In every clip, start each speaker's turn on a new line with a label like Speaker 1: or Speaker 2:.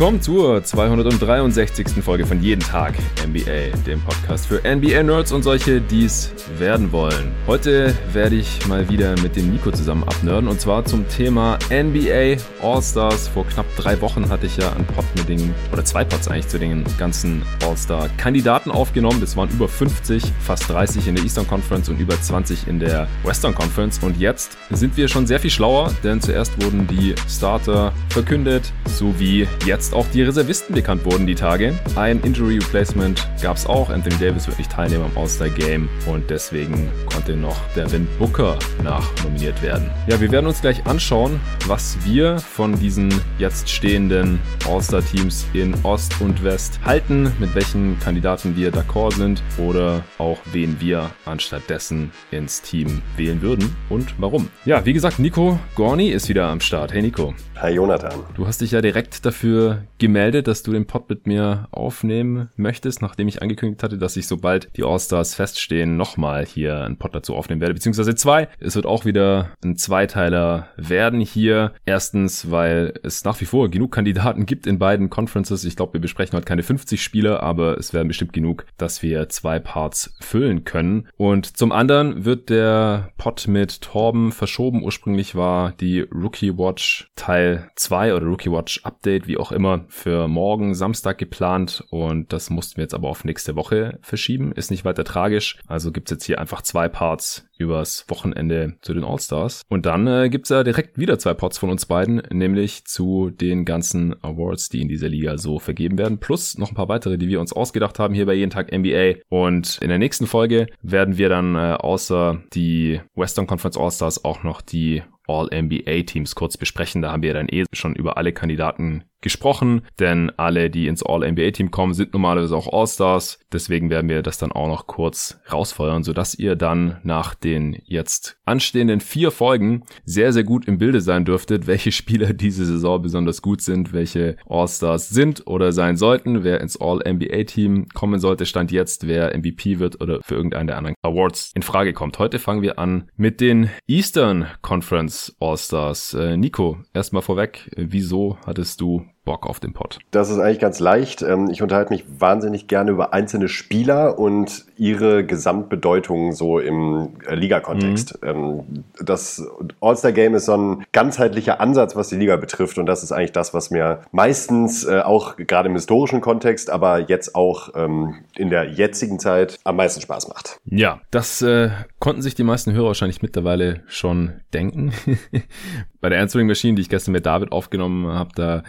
Speaker 1: willkommen zur 263. Folge von Jeden Tag NBA, dem Podcast für NBA-Nerds und solche, die es werden wollen. Heute werde ich mal wieder mit dem Nico zusammen abnörden und zwar zum Thema NBA All-Stars. Vor knapp drei Wochen hatte ich ja einen Pod mit den, oder zwei Pods eigentlich zu den ganzen All-Star-Kandidaten aufgenommen. Das waren über 50, fast 30 in der Eastern Conference und über 20 in der Western Conference. Und jetzt sind wir schon sehr viel schlauer, denn zuerst wurden die Starter verkündet, sowie jetzt auch die Reservisten bekannt wurden die Tage. Ein Injury Replacement gab es auch. Anthony Davis wird nicht teilnehmen am All-Star Game und deswegen konnte noch Devin Booker nachnominiert werden. Ja, wir werden uns gleich anschauen, was wir von diesen jetzt stehenden All-Star Teams in Ost und West halten, mit welchen Kandidaten wir d'accord sind oder auch wen wir anstattdessen ins Team wählen würden und warum. Ja, wie gesagt, Nico Gorni ist wieder am Start. Hey Nico.
Speaker 2: Hi Jonathan.
Speaker 1: Du hast dich ja direkt dafür gemeldet, dass du den Pod mit mir aufnehmen möchtest, nachdem ich angekündigt hatte, dass ich sobald die All-Stars feststehen, nochmal hier einen Pod dazu aufnehmen werde, beziehungsweise zwei. Es wird auch wieder ein Zweiteiler werden hier. Erstens, weil es nach wie vor genug Kandidaten gibt in beiden Conferences. Ich glaube, wir besprechen heute keine 50 Spieler, aber es werden bestimmt genug, dass wir zwei Parts füllen können. Und zum anderen wird der Pod mit Torben verschoben. Ursprünglich war die Rookie Watch Teil 2 oder Rookie Watch Update, wie auch immer, für morgen Samstag geplant und das mussten wir jetzt aber auf nächste Woche verschieben. Ist nicht weiter tragisch. Also gibt's jetzt hier einfach zwei Parts übers Wochenende zu den All-Stars. Und dann äh, gibt's ja direkt wieder zwei Parts von uns beiden, nämlich zu den ganzen Awards, die in dieser Liga so vergeben werden, plus noch ein paar weitere, die wir uns ausgedacht haben hier bei Jeden Tag NBA. Und in der nächsten Folge werden wir dann äh, außer die Western Conference All-Stars auch noch die All-NBA-Teams kurz besprechen. Da haben wir dann eh schon über alle Kandidaten gesprochen, denn alle, die ins All-NBA-Team kommen, sind normalerweise auch All-Stars. Deswegen werden wir das dann auch noch kurz rausfeuern, sodass ihr dann nach den jetzt anstehenden vier Folgen sehr, sehr gut im Bilde sein dürftet, welche Spieler diese Saison besonders gut sind, welche All-Stars sind oder sein sollten, wer ins All-NBA-Team kommen sollte, stand jetzt, wer MVP wird oder für irgendeinen der anderen Awards in Frage kommt. Heute fangen wir an mit den Eastern Conference All-Stars. Äh, Nico, erstmal vorweg, wieso hattest du Bock auf den Pod?
Speaker 2: Das ist eigentlich ganz leicht. Ähm, ich unterhalte mich wahnsinnig gerne über einzelne Spieler und ihre Gesamtbedeutung so im äh, Liga-Kontext. Mhm. Das All-Star-Game ist so ein ganzheitlicher Ansatz, was die Liga betrifft und das ist eigentlich das, was mir meistens äh, auch gerade im historischen Kontext, aber jetzt auch ähm, in der jetzigen Zeit am meisten Spaß macht.
Speaker 1: Ja, das äh, konnten sich die meisten Hörer wahrscheinlich mittlerweile schon denken. Bei der Answering Machine, die ich gestern mit David aufgenommen habe, da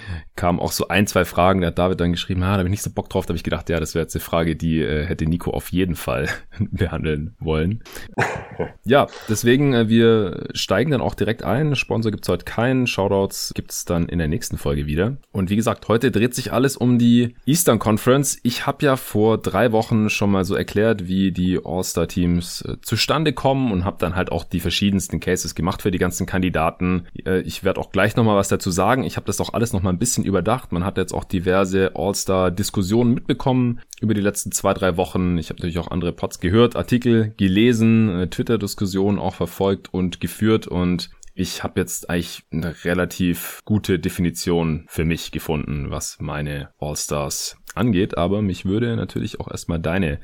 Speaker 1: kamen auch so ein, zwei Fragen. Da hat David dann geschrieben, ah, da habe ich nicht so Bock drauf. Da habe ich gedacht, ja, das wäre jetzt eine Frage, die äh, hätte Nico auf jeden Fall behandeln wollen. ja, deswegen, äh, wir steigen dann auch direkt ein. Sponsor gibt's heute keinen. Shoutouts gibt's dann in der nächsten Folge wieder. Und wie gesagt, heute dreht sich alles um die Eastern Conference. Ich habe ja vor drei Wochen schon mal so erklärt, wie die All-Star-Teams äh, zustande kommen und habe dann halt auch die verschiedensten Cases gemacht für die ganzen Kandidaten. Äh, ich werde auch gleich nochmal was dazu sagen. Ich habe das auch alles nochmal ein bisschen überdacht. Man hat jetzt auch diverse All-Star-Diskussionen mitbekommen über die letzten zwei, drei Wochen. Ich habe natürlich auch andere Pods gehört, Artikel gelesen, Twitter-Diskussionen auch verfolgt und geführt und ich habe jetzt eigentlich eine relativ gute Definition für mich gefunden, was meine All-Stars angeht, aber mich würde natürlich auch erstmal deine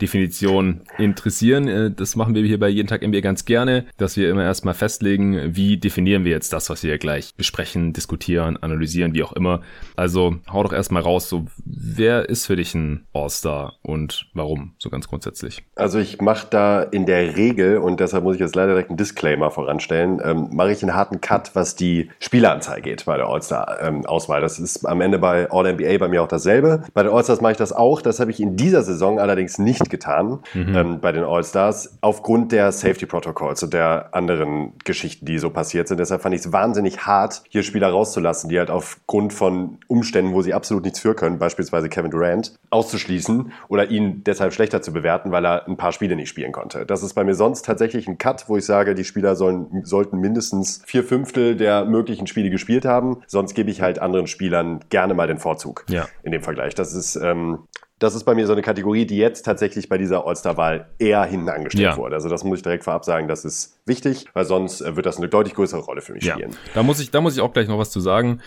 Speaker 1: Definition interessieren. Äh, das machen wir hier bei jeden Tag NBA ganz gerne, dass wir immer erstmal festlegen, wie definieren wir jetzt das, was wir gleich besprechen, diskutieren, analysieren, wie auch immer. Also hau doch erstmal raus, so wer ist für dich ein All-Star und warum, so ganz grundsätzlich?
Speaker 2: Also ich mache da in der Regel, und deshalb muss ich jetzt leider direkt einen Disclaimer voranstellen, ähm, mache ich einen harten Cut, was die Spieleranzahl geht bei der All-Star-Auswahl. Ähm, das ist am Ende bei All-NBA bei mir auch dasselbe. Bei den All-Stars mache ich das auch. Das habe ich in dieser Saison allerdings nicht getan mhm. ähm, bei den All-Stars, aufgrund der Safety Protocols und der anderen Geschichten, die so passiert sind. Deshalb fand ich es wahnsinnig hart, hier Spieler rauszulassen, die halt aufgrund von Umständen, wo sie absolut nichts für können, beispielsweise Kevin Durant, auszuschließen oder ihn deshalb schlechter zu bewerten, weil er ein paar Spiele nicht spielen konnte. Das ist bei mir sonst tatsächlich ein Cut, wo ich sage, die Spieler sollen, sollten mindestens vier Fünftel der möglichen Spiele gespielt haben. Sonst gebe ich halt anderen Spielern gerne mal den Vorzug ja. in dem Vergleich. Das ist, ähm, das ist bei mir so eine Kategorie, die jetzt tatsächlich bei dieser All-Star-Wahl eher hinten angestellt ja. wurde. Also das muss ich direkt vorab sagen, das ist wichtig, weil sonst äh, wird das eine deutlich größere Rolle für mich ja. spielen.
Speaker 1: Da muss ich, da muss ich auch gleich noch was zu sagen.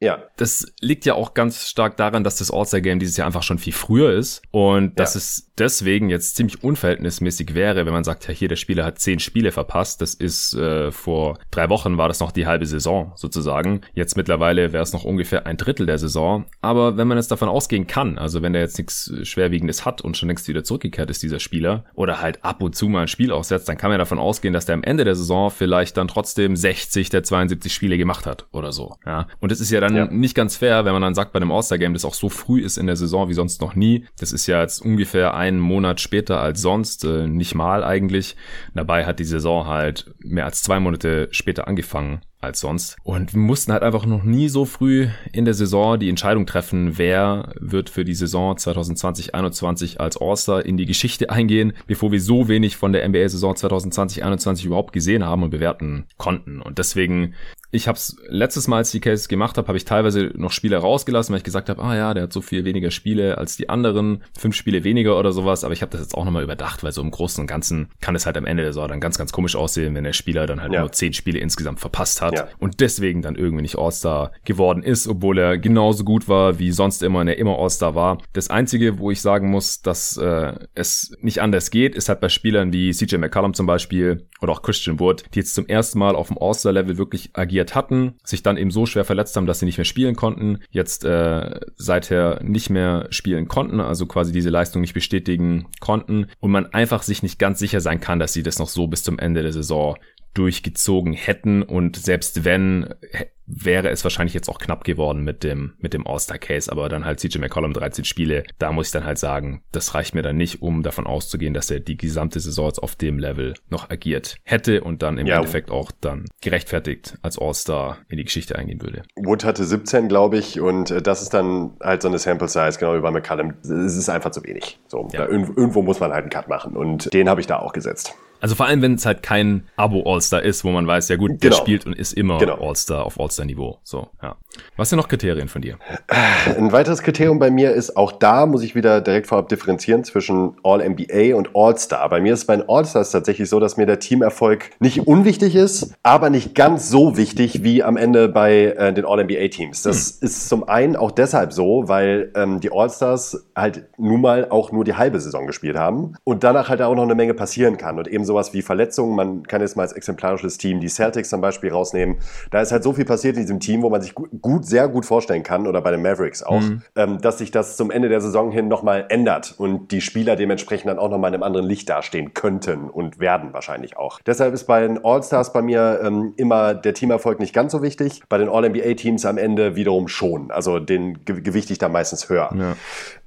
Speaker 1: Ja. Das liegt ja auch ganz stark daran, dass das All-Star-Game dieses Jahr einfach schon viel früher ist und ja. dass es deswegen jetzt ziemlich unverhältnismäßig wäre, wenn man sagt, ja hier, der Spieler hat zehn Spiele verpasst. Das ist äh, vor drei Wochen war das noch die halbe Saison sozusagen. Jetzt mittlerweile wäre es noch ungefähr ein Drittel der Saison. Aber wenn man jetzt davon ausgehen kann, also wenn der jetzt nichts Schwerwiegendes hat und schon längst wieder zurückgekehrt ist, dieser Spieler, oder halt ab und zu mal ein Spiel aussetzt, dann kann man davon ausgehen, dass der am Ende der Saison vielleicht dann trotzdem 60 der 72 Spiele gemacht hat oder so. Ja. Und es ist ja dann ja. nicht ganz fair, wenn man dann sagt bei dem All-Star-Game, das auch so früh ist in der Saison wie sonst noch nie. Das ist ja jetzt ungefähr einen Monat später als sonst, äh, nicht mal eigentlich. Dabei hat die Saison halt mehr als zwei Monate später angefangen als sonst. Und wir mussten halt einfach noch nie so früh in der Saison die Entscheidung treffen, wer wird für die Saison 2020-21 als All-Star in die Geschichte eingehen, bevor wir so wenig von der NBA-Saison 2020-21 überhaupt gesehen haben und bewerten konnten. Und deswegen ich habe es letztes Mal, als ich die Cases gemacht habe, habe ich teilweise noch Spiele rausgelassen, weil ich gesagt habe, ah ja, der hat so viel weniger Spiele als die anderen, fünf Spiele weniger oder sowas. Aber ich habe das jetzt auch nochmal überdacht, weil so im Großen und Ganzen kann es halt am Ende der Saison dann ganz, ganz komisch aussehen, wenn der Spieler dann halt ja. nur zehn Spiele insgesamt verpasst hat ja. und deswegen dann irgendwie nicht All-Star geworden ist, obwohl er genauso gut war wie sonst immer und er immer All-Star war. Das Einzige, wo ich sagen muss, dass äh, es nicht anders geht, ist halt bei Spielern wie CJ McCollum zum Beispiel oder auch Christian Wood, die jetzt zum ersten Mal auf dem All-Star-Level wirklich agiert hatten, sich dann eben so schwer verletzt haben, dass sie nicht mehr spielen konnten, jetzt äh, seither nicht mehr spielen konnten, also quasi diese Leistung nicht bestätigen konnten und man einfach sich nicht ganz sicher sein kann, dass sie das noch so bis zum Ende der Saison durchgezogen hätten und selbst wenn wäre es wahrscheinlich jetzt auch knapp geworden mit dem, mit dem All-Star-Case, aber dann halt CJ McCollum 13 Spiele, da muss ich dann halt sagen, das reicht mir dann nicht, um davon auszugehen, dass er die gesamte Saison jetzt auf dem Level noch agiert hätte und dann im ja. Endeffekt auch dann gerechtfertigt als All-Star in die Geschichte eingehen würde.
Speaker 2: Wood hatte 17, glaube ich, und äh, das ist dann halt so eine Sample-Size, genau wie bei McCollum. Es ist einfach zu wenig. So, ja. irgendwo muss man halt einen Cut machen und den habe ich da auch gesetzt.
Speaker 1: Also vor allem, wenn es halt kein Abo-All-Star ist, wo man weiß, ja gut, der genau. spielt und ist immer genau. All-Star auf All-Star-Niveau. So, ja. Was sind noch Kriterien von dir?
Speaker 2: Ein weiteres Kriterium bei mir ist, auch da muss ich wieder direkt vorab differenzieren zwischen All-NBA und All-Star. Bei mir ist bei den All-Stars tatsächlich so, dass mir der Teamerfolg nicht unwichtig ist, aber nicht ganz so wichtig wie am Ende bei äh, den All-NBA-Teams. Das hm. ist zum einen auch deshalb so, weil ähm, die All-Stars halt nun mal auch nur die halbe Saison gespielt haben und danach halt auch noch eine Menge passieren kann und eben sowas wie Verletzungen. Man kann jetzt mal als exemplarisches Team die Celtics zum Beispiel rausnehmen. Da ist halt so viel passiert in diesem Team, wo man sich gut, sehr gut vorstellen kann, oder bei den Mavericks auch, mhm. ähm, dass sich das zum Ende der Saison hin nochmal ändert und die Spieler dementsprechend dann auch nochmal in einem anderen Licht dastehen könnten und werden wahrscheinlich auch. Deshalb ist bei den All-Stars bei mir ähm, immer der Teamerfolg nicht ganz so wichtig. Bei den All-NBA-Teams am Ende wiederum schon. Also den gewichte ich da meistens höher. Ja.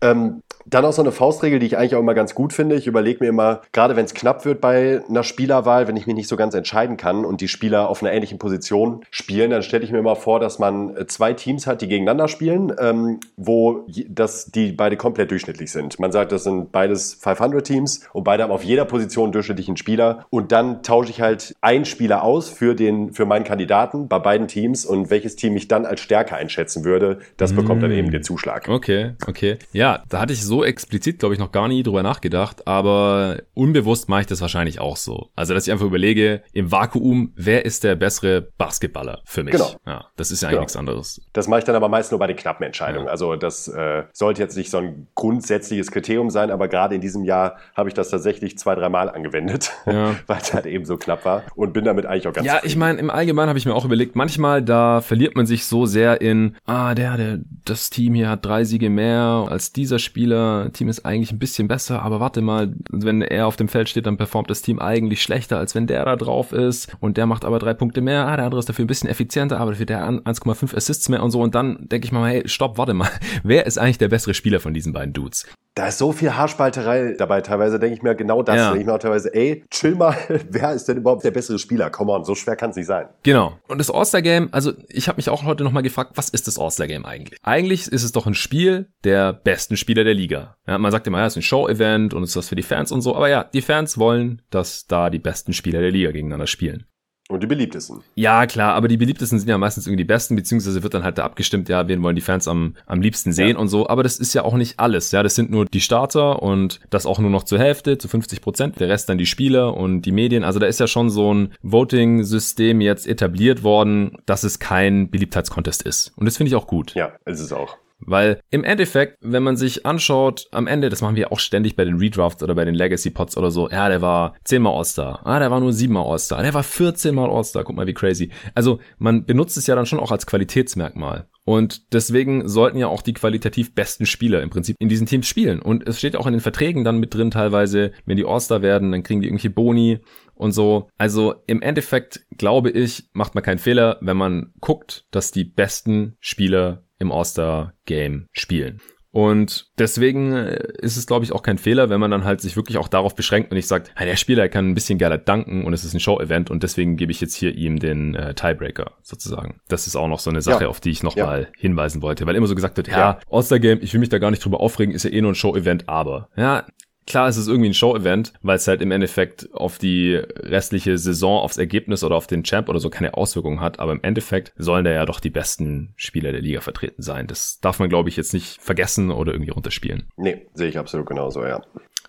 Speaker 2: Ähm, dann auch so eine Faustregel, die ich eigentlich auch immer ganz gut finde. Ich überlege mir immer, gerade wenn es knapp wird bei einer Spielerwahl, wenn ich mich nicht so ganz entscheiden kann und die Spieler auf einer ähnlichen Position spielen, dann stelle ich mir immer vor, dass man äh, zwei Teams hat, die gegeneinander spielen, ähm, wo das, die beide komplett durchschnittlich sind. Man sagt, das sind beides 500 Teams und beide haben auf jeder Position einen durchschnittlichen Spieler und dann tausche ich halt einen Spieler aus für den, für meinen Kandidaten bei beiden Teams und welches Team ich dann als stärker einschätzen würde, das bekommt dann mm. eben den Zuschlag.
Speaker 1: Okay, okay. Ja, da hatte ich so explizit, glaube ich, noch gar nie drüber nachgedacht, aber unbewusst mache ich das wahrscheinlich auch so. Also, dass ich einfach überlege, im Vakuum, wer ist der bessere Basketballer für mich? Genau. Ja, das ist ja eigentlich genau. nichts anderes.
Speaker 2: Das mache ich dann aber meist nur bei den knappen Entscheidungen. Ja. Also, das äh, sollte jetzt nicht so ein grundsätzliches Kriterium sein, aber gerade in diesem Jahr habe ich das tatsächlich zwei, dreimal angewendet, ja. weil es halt eben so knapp war und bin damit eigentlich auch ganz
Speaker 1: Ja, zufrieden. ich meine, im Allgemeinen habe ich mir auch überlegt, manchmal da verliert man sich so sehr in, ah, der, der, das Team hier hat drei Siege mehr als dieser Spieler, Team ist eigentlich ein bisschen besser, aber warte mal, wenn er auf dem Feld steht, dann performt das Team eigentlich schlechter, als wenn der da drauf ist und der macht aber drei Punkte mehr, ah, der andere ist dafür ein bisschen effizienter, aber dafür der 1,5 Assists mehr und so und dann denke ich mal, hey, stopp, warte mal, wer ist eigentlich der bessere Spieler von diesen beiden Dudes?
Speaker 2: Da ist so viel Haarspalterei dabei. Teilweise denke ich mir genau das. Ja. Denke ich mir auch teilweise, ey, chill mal, wer ist denn überhaupt der bessere Spieler? Come on, so schwer kann es nicht sein.
Speaker 1: Genau. Und das All-Star-Game, also ich habe mich auch heute nochmal gefragt, was ist das All-Star-Game eigentlich? Eigentlich ist es doch ein Spiel der besten Spieler der Liga. Ja, man sagt immer, ja, es ist ein Show-Event und es ist das für die Fans und so. Aber ja, die Fans wollen, dass da die besten Spieler der Liga gegeneinander spielen.
Speaker 2: Und die beliebtesten.
Speaker 1: Ja, klar, aber die beliebtesten sind ja meistens irgendwie die besten, beziehungsweise wird dann halt da abgestimmt, ja, wen wollen die Fans am, am liebsten sehen ja. und so. Aber das ist ja auch nicht alles. Ja, das sind nur die Starter und das auch nur noch zur Hälfte, zu 50 Prozent. Der Rest dann die Spieler und die Medien. Also da ist ja schon so ein Voting-System jetzt etabliert worden, dass es kein Beliebtheitscontest ist. Und das finde ich auch gut.
Speaker 2: Ja, ist es auch.
Speaker 1: Weil im Endeffekt, wenn man sich anschaut, am Ende, das machen wir auch ständig bei den Redrafts oder bei den Legacy Pots oder so, ja, der war zehnmal All-Star, ah, der war nur siebenmal All-Star, der war 14 mal All-Star, guck mal wie crazy. Also man benutzt es ja dann schon auch als Qualitätsmerkmal. Und deswegen sollten ja auch die qualitativ besten Spieler im Prinzip in diesen Teams spielen. Und es steht auch in den Verträgen dann mit drin teilweise, wenn die All-Star werden, dann kriegen die irgendwelche Boni und so. Also im Endeffekt glaube ich, macht man keinen Fehler, wenn man guckt, dass die besten Spieler im All-Star-Game spielen. Und deswegen äh, ist es, glaube ich, auch kein Fehler, wenn man dann halt sich wirklich auch darauf beschränkt und nicht sagt, hey, der Spieler kann ein bisschen geiler danken und es ist ein Show-Event und deswegen gebe ich jetzt hier ihm den äh, Tiebreaker sozusagen. Das ist auch noch so eine Sache, ja. auf die ich nochmal ja. hinweisen wollte, weil immer so gesagt wird, ja, ja All-Star-Game, ich will mich da gar nicht drüber aufregen, ist ja eh nur ein Show-Event, aber ja, Klar ist es irgendwie ein Show-Event, weil es halt im Endeffekt auf die restliche Saison, aufs Ergebnis oder auf den Champ oder so keine Auswirkungen hat. Aber im Endeffekt sollen da ja doch die besten Spieler der Liga vertreten sein. Das darf man, glaube ich, jetzt nicht vergessen oder irgendwie runterspielen.
Speaker 2: Nee, sehe ich absolut genauso, ja.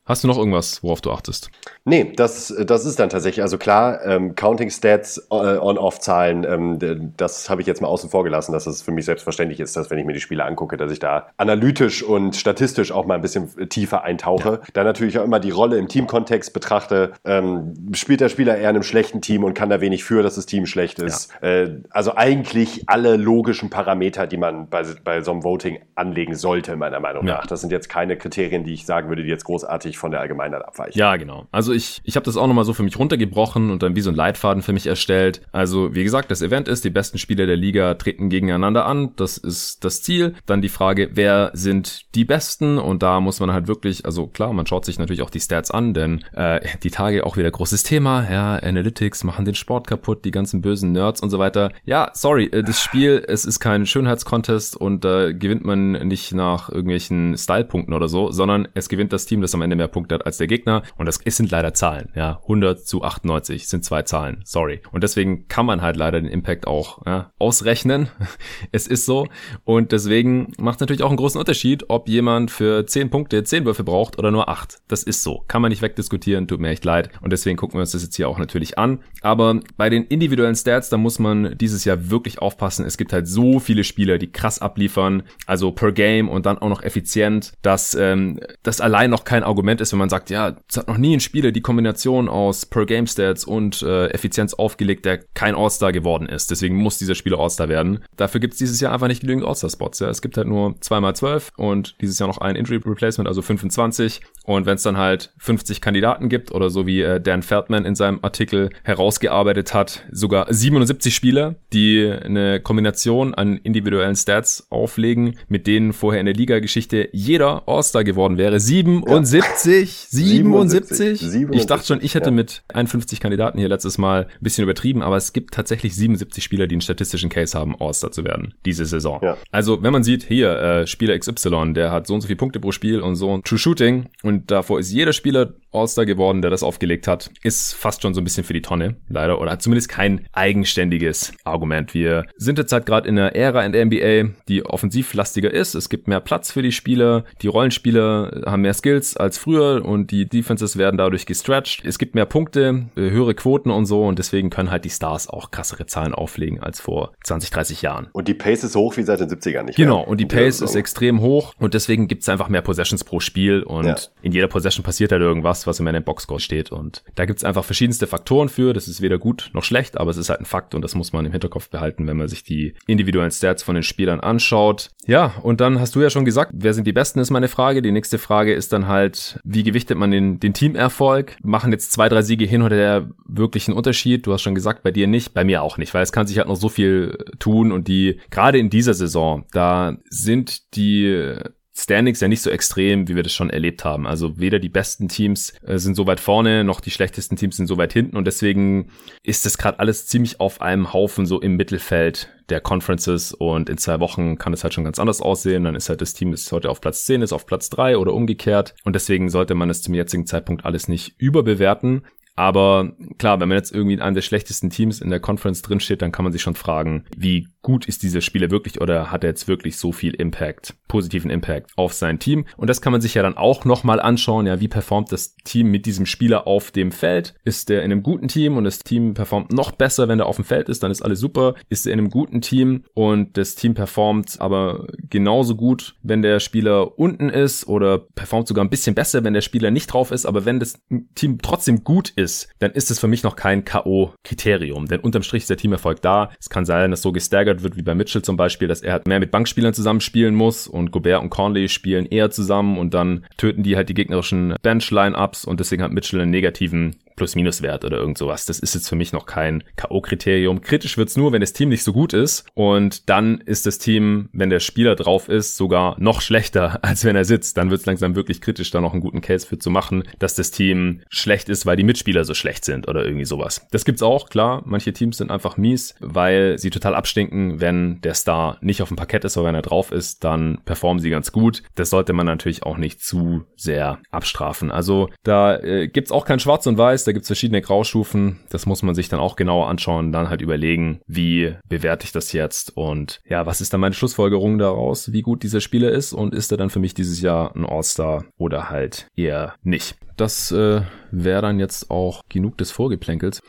Speaker 1: Hast du noch irgendwas, worauf du achtest?
Speaker 2: Nee, das, das ist dann tatsächlich, also klar, ähm, Counting Stats, äh, On-Off-Zahlen, ähm, das habe ich jetzt mal außen vor gelassen, dass es für mich selbstverständlich ist, dass wenn ich mir die Spiele angucke, dass ich da analytisch und statistisch auch mal ein bisschen tiefer eintauche. Ja. Dann natürlich auch immer die Rolle im Teamkontext betrachte. Ähm, spielt der Spieler eher in einem schlechten Team und kann da wenig für, dass das Team schlecht ist. Ja. Äh, also eigentlich alle logischen Parameter, die man bei, bei so einem Voting anlegen sollte, meiner Meinung ja. nach. Das sind jetzt keine Kriterien, die ich sagen würde, die jetzt großartig deutlich von der Allgemeinheit abweichen.
Speaker 1: Ja, genau. Also ich, ich habe das auch nochmal so für mich runtergebrochen und dann wie so ein Leitfaden für mich erstellt. Also wie gesagt, das Event ist, die besten Spieler der Liga treten gegeneinander an. Das ist das Ziel. Dann die Frage, wer sind die Besten? Und da muss man halt wirklich, also klar, man schaut sich natürlich auch die Stats an, denn äh, die Tage auch wieder großes Thema. Ja, Analytics machen den Sport kaputt, die ganzen bösen Nerds und so weiter. Ja, sorry, äh, das Spiel, es ist kein Schönheitscontest und da äh, gewinnt man nicht nach irgendwelchen Stylepunkten oder so, sondern es gewinnt das Team, das am Ende mehr Punkte hat als der Gegner. Und das sind leider Zahlen. Ja, 100 zu 98 sind zwei Zahlen. Sorry. Und deswegen kann man halt leider den Impact auch ja, ausrechnen. es ist so. Und deswegen macht es natürlich auch einen großen Unterschied, ob jemand für 10 Punkte 10 Würfe braucht oder nur 8. Das ist so. Kann man nicht wegdiskutieren. Tut mir echt leid. Und deswegen gucken wir uns das jetzt hier auch natürlich an. Aber bei den individuellen Stats, da muss man dieses Jahr wirklich aufpassen. Es gibt halt so viele Spieler, die krass abliefern. Also per Game und dann auch noch effizient, dass ähm, das allein noch kein Argument Argument ist, wenn man sagt, ja, es hat noch nie ein Spieler die Kombination aus Per-Game-Stats und äh, Effizienz aufgelegt, der kein All-Star geworden ist. Deswegen muss dieser Spieler All-Star werden. Dafür gibt es dieses Jahr einfach nicht genügend All-Star-Spots. Ja. Es gibt halt nur 2x12 und dieses Jahr noch ein Injury-Replacement, also 25. Und wenn es dann halt 50 Kandidaten gibt oder so wie äh, Dan Feldman in seinem Artikel herausgearbeitet hat, sogar 77 Spieler, die eine Kombination an individuellen Stats auflegen, mit denen vorher in der Liga-Geschichte jeder All-Star geworden wäre. 77 77, 77. 77. Ich dachte schon, ich hätte ja. mit 51 Kandidaten hier letztes Mal ein bisschen übertrieben, aber es gibt tatsächlich 77 Spieler, die einen statistischen Case haben, All-Star zu werden, diese Saison. Ja. Also, wenn man sieht, hier, äh, Spieler XY, der hat so und so viele Punkte pro Spiel und so ein True Shooting und davor ist jeder Spieler All-Star geworden, der das aufgelegt hat, ist fast schon so ein bisschen für die Tonne, leider, oder hat zumindest kein eigenständiges Argument. Wir sind jetzt halt gerade in einer Ära in der NBA, die offensivlastiger ist. Es gibt mehr Platz für die Spieler, die Rollenspieler haben mehr Skills als früher und die Defenses werden dadurch gestretched. Es gibt mehr Punkte, äh, höhere Quoten und so und deswegen können halt die Stars auch krassere Zahlen auflegen als vor 20, 30 Jahren.
Speaker 2: Und die Pace ist hoch wie seit den 70ern nicht
Speaker 1: Genau, mehr. und die Pace ja, ist extrem hoch und deswegen gibt es einfach mehr Possessions pro Spiel und ja. in jeder Possession passiert halt irgendwas, was immer in den Boxscore steht und da gibt es einfach verschiedenste Faktoren für. Das ist weder gut noch schlecht, aber es ist halt ein Fakt und das muss man im Hinterkopf behalten, wenn man sich die individuellen Stats von den Spielern anschaut. Ja, und dann hast du ja schon gesagt, wer sind die Besten, ist meine Frage. Die nächste Frage ist dann halt, wie gewichtet man den, den Teamerfolg? Machen jetzt zwei, drei Siege hin oder der wirklich einen Unterschied? Du hast schon gesagt, bei dir nicht, bei mir auch nicht, weil es kann sich halt noch so viel tun und die, gerade in dieser Saison, da sind die Standings ja nicht so extrem, wie wir das schon erlebt haben. Also weder die besten Teams äh, sind so weit vorne, noch die schlechtesten Teams sind so weit hinten und deswegen ist das gerade alles ziemlich auf einem Haufen so im Mittelfeld der Conferences und in zwei Wochen kann es halt schon ganz anders aussehen. Dann ist halt das Team, das heute auf Platz 10 ist, auf Platz 3 oder umgekehrt und deswegen sollte man es zum jetzigen Zeitpunkt alles nicht überbewerten. Aber klar, wenn man jetzt irgendwie in einem der schlechtesten Teams in der Conference drinsteht, dann kann man sich schon fragen, wie gut ist dieser Spieler wirklich oder hat er jetzt wirklich so viel Impact, positiven Impact auf sein Team? Und das kann man sich ja dann auch nochmal anschauen, ja, wie performt das Team mit diesem Spieler auf dem Feld? Ist der in einem guten Team und das Team performt noch besser, wenn er auf dem Feld ist, dann ist alles super. Ist er in einem guten Team und das Team performt aber genauso gut, wenn der Spieler unten ist oder performt sogar ein bisschen besser, wenn der Spieler nicht drauf ist, aber wenn das Team trotzdem gut ist, dann ist es für mich noch kein K.O.-Kriterium, denn unterm Strich ist der Teamerfolg da. Es kann sein, dass so gestaggert wird wie bei Mitchell zum Beispiel, dass er halt mehr mit Bankspielern zusammenspielen muss und Gobert und Conley spielen eher zusammen und dann töten die halt die gegnerischen Bench-Line-Ups und deswegen hat Mitchell einen negativen Plus-Minus-Wert oder irgend sowas. Das ist jetzt für mich noch kein K.O.-Kriterium. Kritisch wird's nur, wenn das Team nicht so gut ist. Und dann ist das Team, wenn der Spieler drauf ist, sogar noch schlechter, als wenn er sitzt. Dann wird's langsam wirklich kritisch, da noch einen guten Case für zu machen, dass das Team schlecht ist, weil die Mitspieler so schlecht sind oder irgendwie sowas. Das gibt's auch, klar. Manche Teams sind einfach mies, weil sie total abstinken, wenn der Star nicht auf dem Parkett ist, aber wenn er drauf ist, dann performen sie ganz gut. Das sollte man natürlich auch nicht zu sehr abstrafen. Also da äh, gibt's auch kein Schwarz und Weiß da gibt's verschiedene Graustufen. Das muss man sich dann auch genauer anschauen, dann halt überlegen, wie bewerte ich das jetzt und ja, was ist dann meine Schlussfolgerung daraus, wie gut dieser Spieler ist und ist er dann für mich dieses Jahr ein All-Star oder halt eher nicht. Das äh, wäre dann jetzt auch genug des Vorgeplänkels.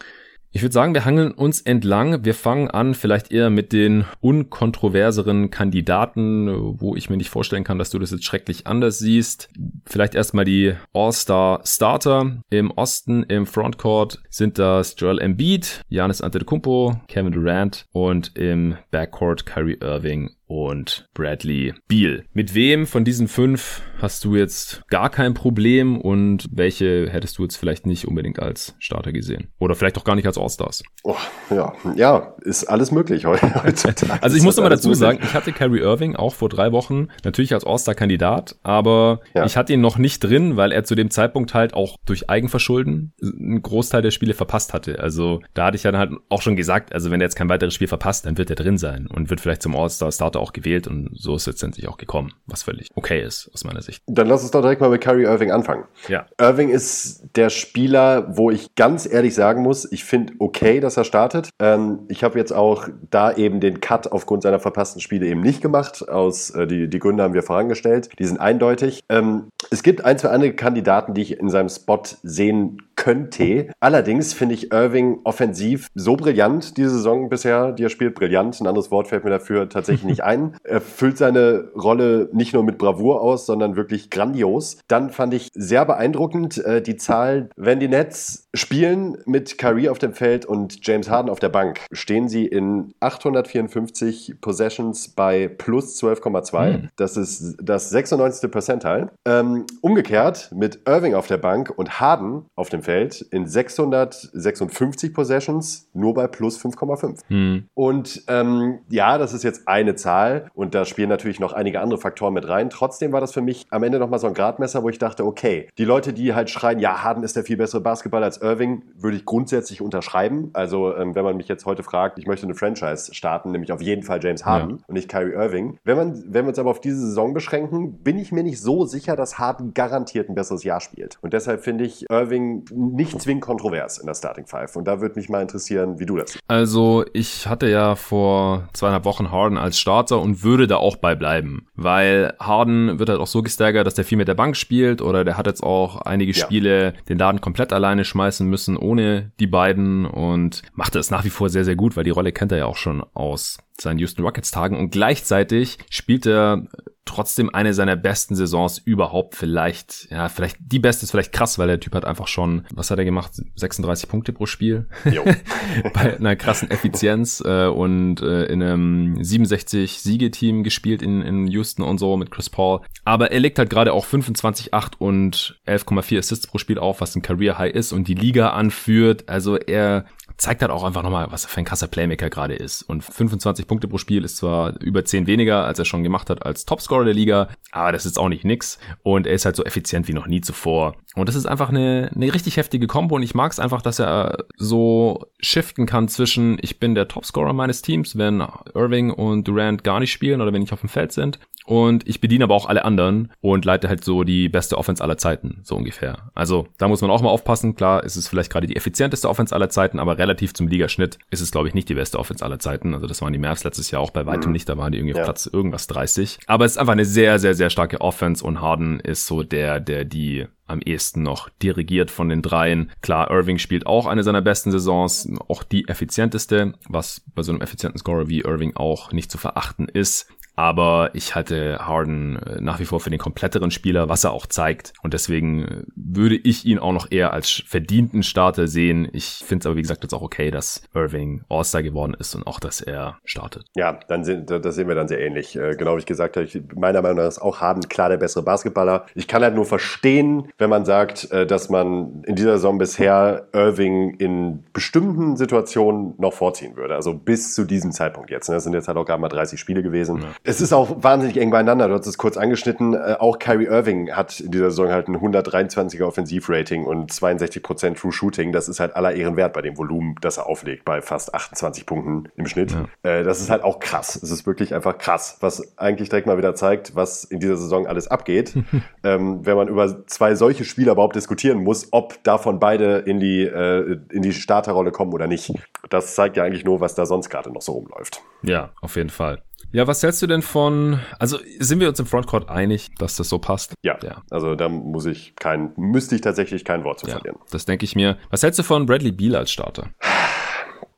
Speaker 1: Ich würde sagen, wir hangeln uns entlang. Wir fangen an vielleicht eher mit den unkontroverseren Kandidaten, wo ich mir nicht vorstellen kann, dass du das jetzt schrecklich anders siehst. Vielleicht erstmal die All-Star Starter. Im Osten im Frontcourt sind das Joel Embiid, Giannis Antetokounmpo, Kevin Durant und im Backcourt Kyrie Irving und Bradley Beal. Mit wem von diesen fünf hast du jetzt gar kein Problem und welche hättest du jetzt vielleicht nicht unbedingt als Starter gesehen? Oder vielleicht auch gar nicht als All-Stars?
Speaker 2: Oh, ja, ja, ist alles möglich heutzutage.
Speaker 1: also ich muss nochmal dazu möglich. sagen, ich hatte Kyrie Irving auch vor drei Wochen natürlich als All-Star-Kandidat, aber ja. ich hatte ihn noch nicht drin, weil er zu dem Zeitpunkt halt auch durch Eigenverschulden einen Großteil der Spiele verpasst hatte. Also da hatte ich dann halt auch schon gesagt, also wenn er jetzt kein weiteres Spiel verpasst, dann wird er drin sein und wird vielleicht zum All-Star-Starter auch gewählt und so ist letztendlich auch gekommen, was völlig okay ist aus meiner Sicht.
Speaker 2: Dann lass uns doch direkt mal mit Kyrie Irving anfangen.
Speaker 1: Ja.
Speaker 2: Irving ist der Spieler, wo ich ganz ehrlich sagen muss, ich finde okay, dass er startet. Ähm, ich habe jetzt auch da eben den Cut aufgrund seiner verpassten Spiele eben nicht gemacht. Aus, äh, die, die Gründe haben wir vorangestellt. Die sind eindeutig. Ähm, es gibt ein, zwei andere Kandidaten, die ich in seinem Spot sehen könnte. Allerdings finde ich Irving offensiv so brillant diese Saison bisher, die er spielt. Brillant, ein anderes Wort fällt mir dafür tatsächlich nicht ein. Er füllt seine Rolle nicht nur mit Bravour aus, sondern wirklich grandios. Dann fand ich sehr beeindruckend äh, die Zahl, wenn die Nets spielen mit Kyrie auf dem Feld und James Harden auf der Bank, stehen sie in 854 Possessions bei plus 12,2. Mhm. Das ist das 96. Percentile. Ähm, umgekehrt mit Irving auf der Bank und Harden auf dem Feld in 656 Possessions nur bei plus 5,5. Mhm. Und ähm, ja, das ist jetzt eine Zahl und da spielen natürlich noch einige andere Faktoren mit rein. Trotzdem war das für mich am Ende nochmal so ein Gradmesser, wo ich dachte, okay, die Leute, die halt schreien, ja, Harden ist der viel bessere Basketballer als Irving, würde ich grundsätzlich unterschreiben. Also ähm, wenn man mich jetzt heute fragt, ich möchte eine Franchise starten, nämlich auf jeden Fall James Harden ja. und nicht Kyrie Irving. Wenn, man, wenn wir uns aber auf diese Saison beschränken, bin ich mir nicht so sicher, dass Harden garantiert ein besseres Jahr spielt. Und deshalb finde ich Irving nicht zwingend kontrovers in der Starting Five. Und da würde mich mal interessieren, wie du das siehst.
Speaker 1: Also ich hatte ja vor zweieinhalb Wochen Harden als Starter und würde da auch bei bleiben. Weil Harden wird halt auch so gestaggert, dass der viel mit der Bank spielt oder der hat jetzt auch einige ja. Spiele den Laden komplett alleine schmeißen müssen ohne die beiden und macht das nach wie vor sehr, sehr gut, weil die Rolle kennt er ja auch schon aus seinen Houston Rockets Tagen und gleichzeitig spielt er trotzdem eine seiner besten Saisons überhaupt vielleicht, ja, vielleicht die beste ist vielleicht krass, weil der Typ hat einfach schon, was hat er gemacht? 36 Punkte pro Spiel. Bei einer krassen Effizienz äh, und äh, in einem 67 Siegeteam gespielt in, in Houston und so mit Chris Paul. Aber er legt halt gerade auch 25, 8 und 11,4 Assists pro Spiel auf, was ein Career High ist und die Liga anführt. Also er zeigt halt auch einfach nochmal, was er für ein krasser Playmaker gerade ist. Und 25 Punkte pro Spiel ist zwar über 10 weniger, als er schon gemacht hat als Topscorer der Liga, aber das ist auch nicht nix. Und er ist halt so effizient wie noch nie zuvor. Und das ist einfach eine, eine richtig heftige Kombo und ich mag es einfach, dass er so shiften kann zwischen, ich bin der Topscorer meines Teams, wenn Irving und Durant gar nicht spielen oder wenn ich auf dem Feld sind und ich bediene aber auch alle anderen und leite halt so die beste Offense aller Zeiten, so ungefähr. Also da muss man auch mal aufpassen. Klar, ist es vielleicht gerade die effizienteste Offense aller Zeiten, aber relativ zum Ligaschnitt ist es, glaube ich, nicht die beste Offense aller Zeiten. Also das waren die Mavs letztes Jahr auch bei weitem mhm. nicht, da waren die irgendwie ja. auf Platz irgendwas 30. Aber es ist einfach eine sehr, sehr, sehr starke Offense und Harden ist so der, der die am ehesten noch dirigiert von den dreien. Klar, Irving spielt auch eine seiner besten Saisons, auch die effizienteste, was bei so einem effizienten Scorer wie Irving auch nicht zu verachten ist. Aber ich halte Harden äh, nach wie vor für den kompletteren Spieler, was er auch zeigt. Und deswegen äh, würde ich ihn auch noch eher als verdienten Starter sehen. Ich finde es aber, wie gesagt, jetzt auch okay, dass Irving All-Star geworden ist und auch, dass er startet.
Speaker 2: Ja, dann sind, das sehen wir dann sehr ähnlich. Äh, genau wie ich gesagt habe, ich, meiner Meinung nach ist auch Harden klar der bessere Basketballer. Ich kann halt nur verstehen, wenn man sagt, dass man in dieser Saison bisher Irving in bestimmten Situationen noch vorziehen würde. Also bis zu diesem Zeitpunkt jetzt. Ne? Das sind jetzt halt auch gerade mal 30 Spiele gewesen. Ja. Es ist auch wahnsinnig eng beieinander. Du hast es kurz angeschnitten. Äh, auch Kyrie Irving hat in dieser Saison halt ein 123er Offensivrating und 62% True Shooting. Das ist halt aller Ehren wert bei dem Volumen, das er auflegt, bei fast 28 Punkten im Schnitt. Ja. Äh, das ist halt auch krass. Es ist wirklich einfach krass, was eigentlich direkt mal wieder zeigt, was in dieser Saison alles abgeht. ähm, wenn man über zwei solche Spieler überhaupt diskutieren muss, ob davon beide in die, äh, in die Starterrolle kommen oder nicht. Das zeigt ja eigentlich nur, was da sonst gerade noch so rumläuft.
Speaker 1: Ja, auf jeden Fall. Ja, was hältst du denn von, also sind wir uns im Frontcourt einig, dass das so passt?
Speaker 2: Ja, ja. also da muss ich kein, müsste ich tatsächlich kein Wort zu ja, verlieren.
Speaker 1: Das denke ich mir. Was hältst du von Bradley Beal als Starter?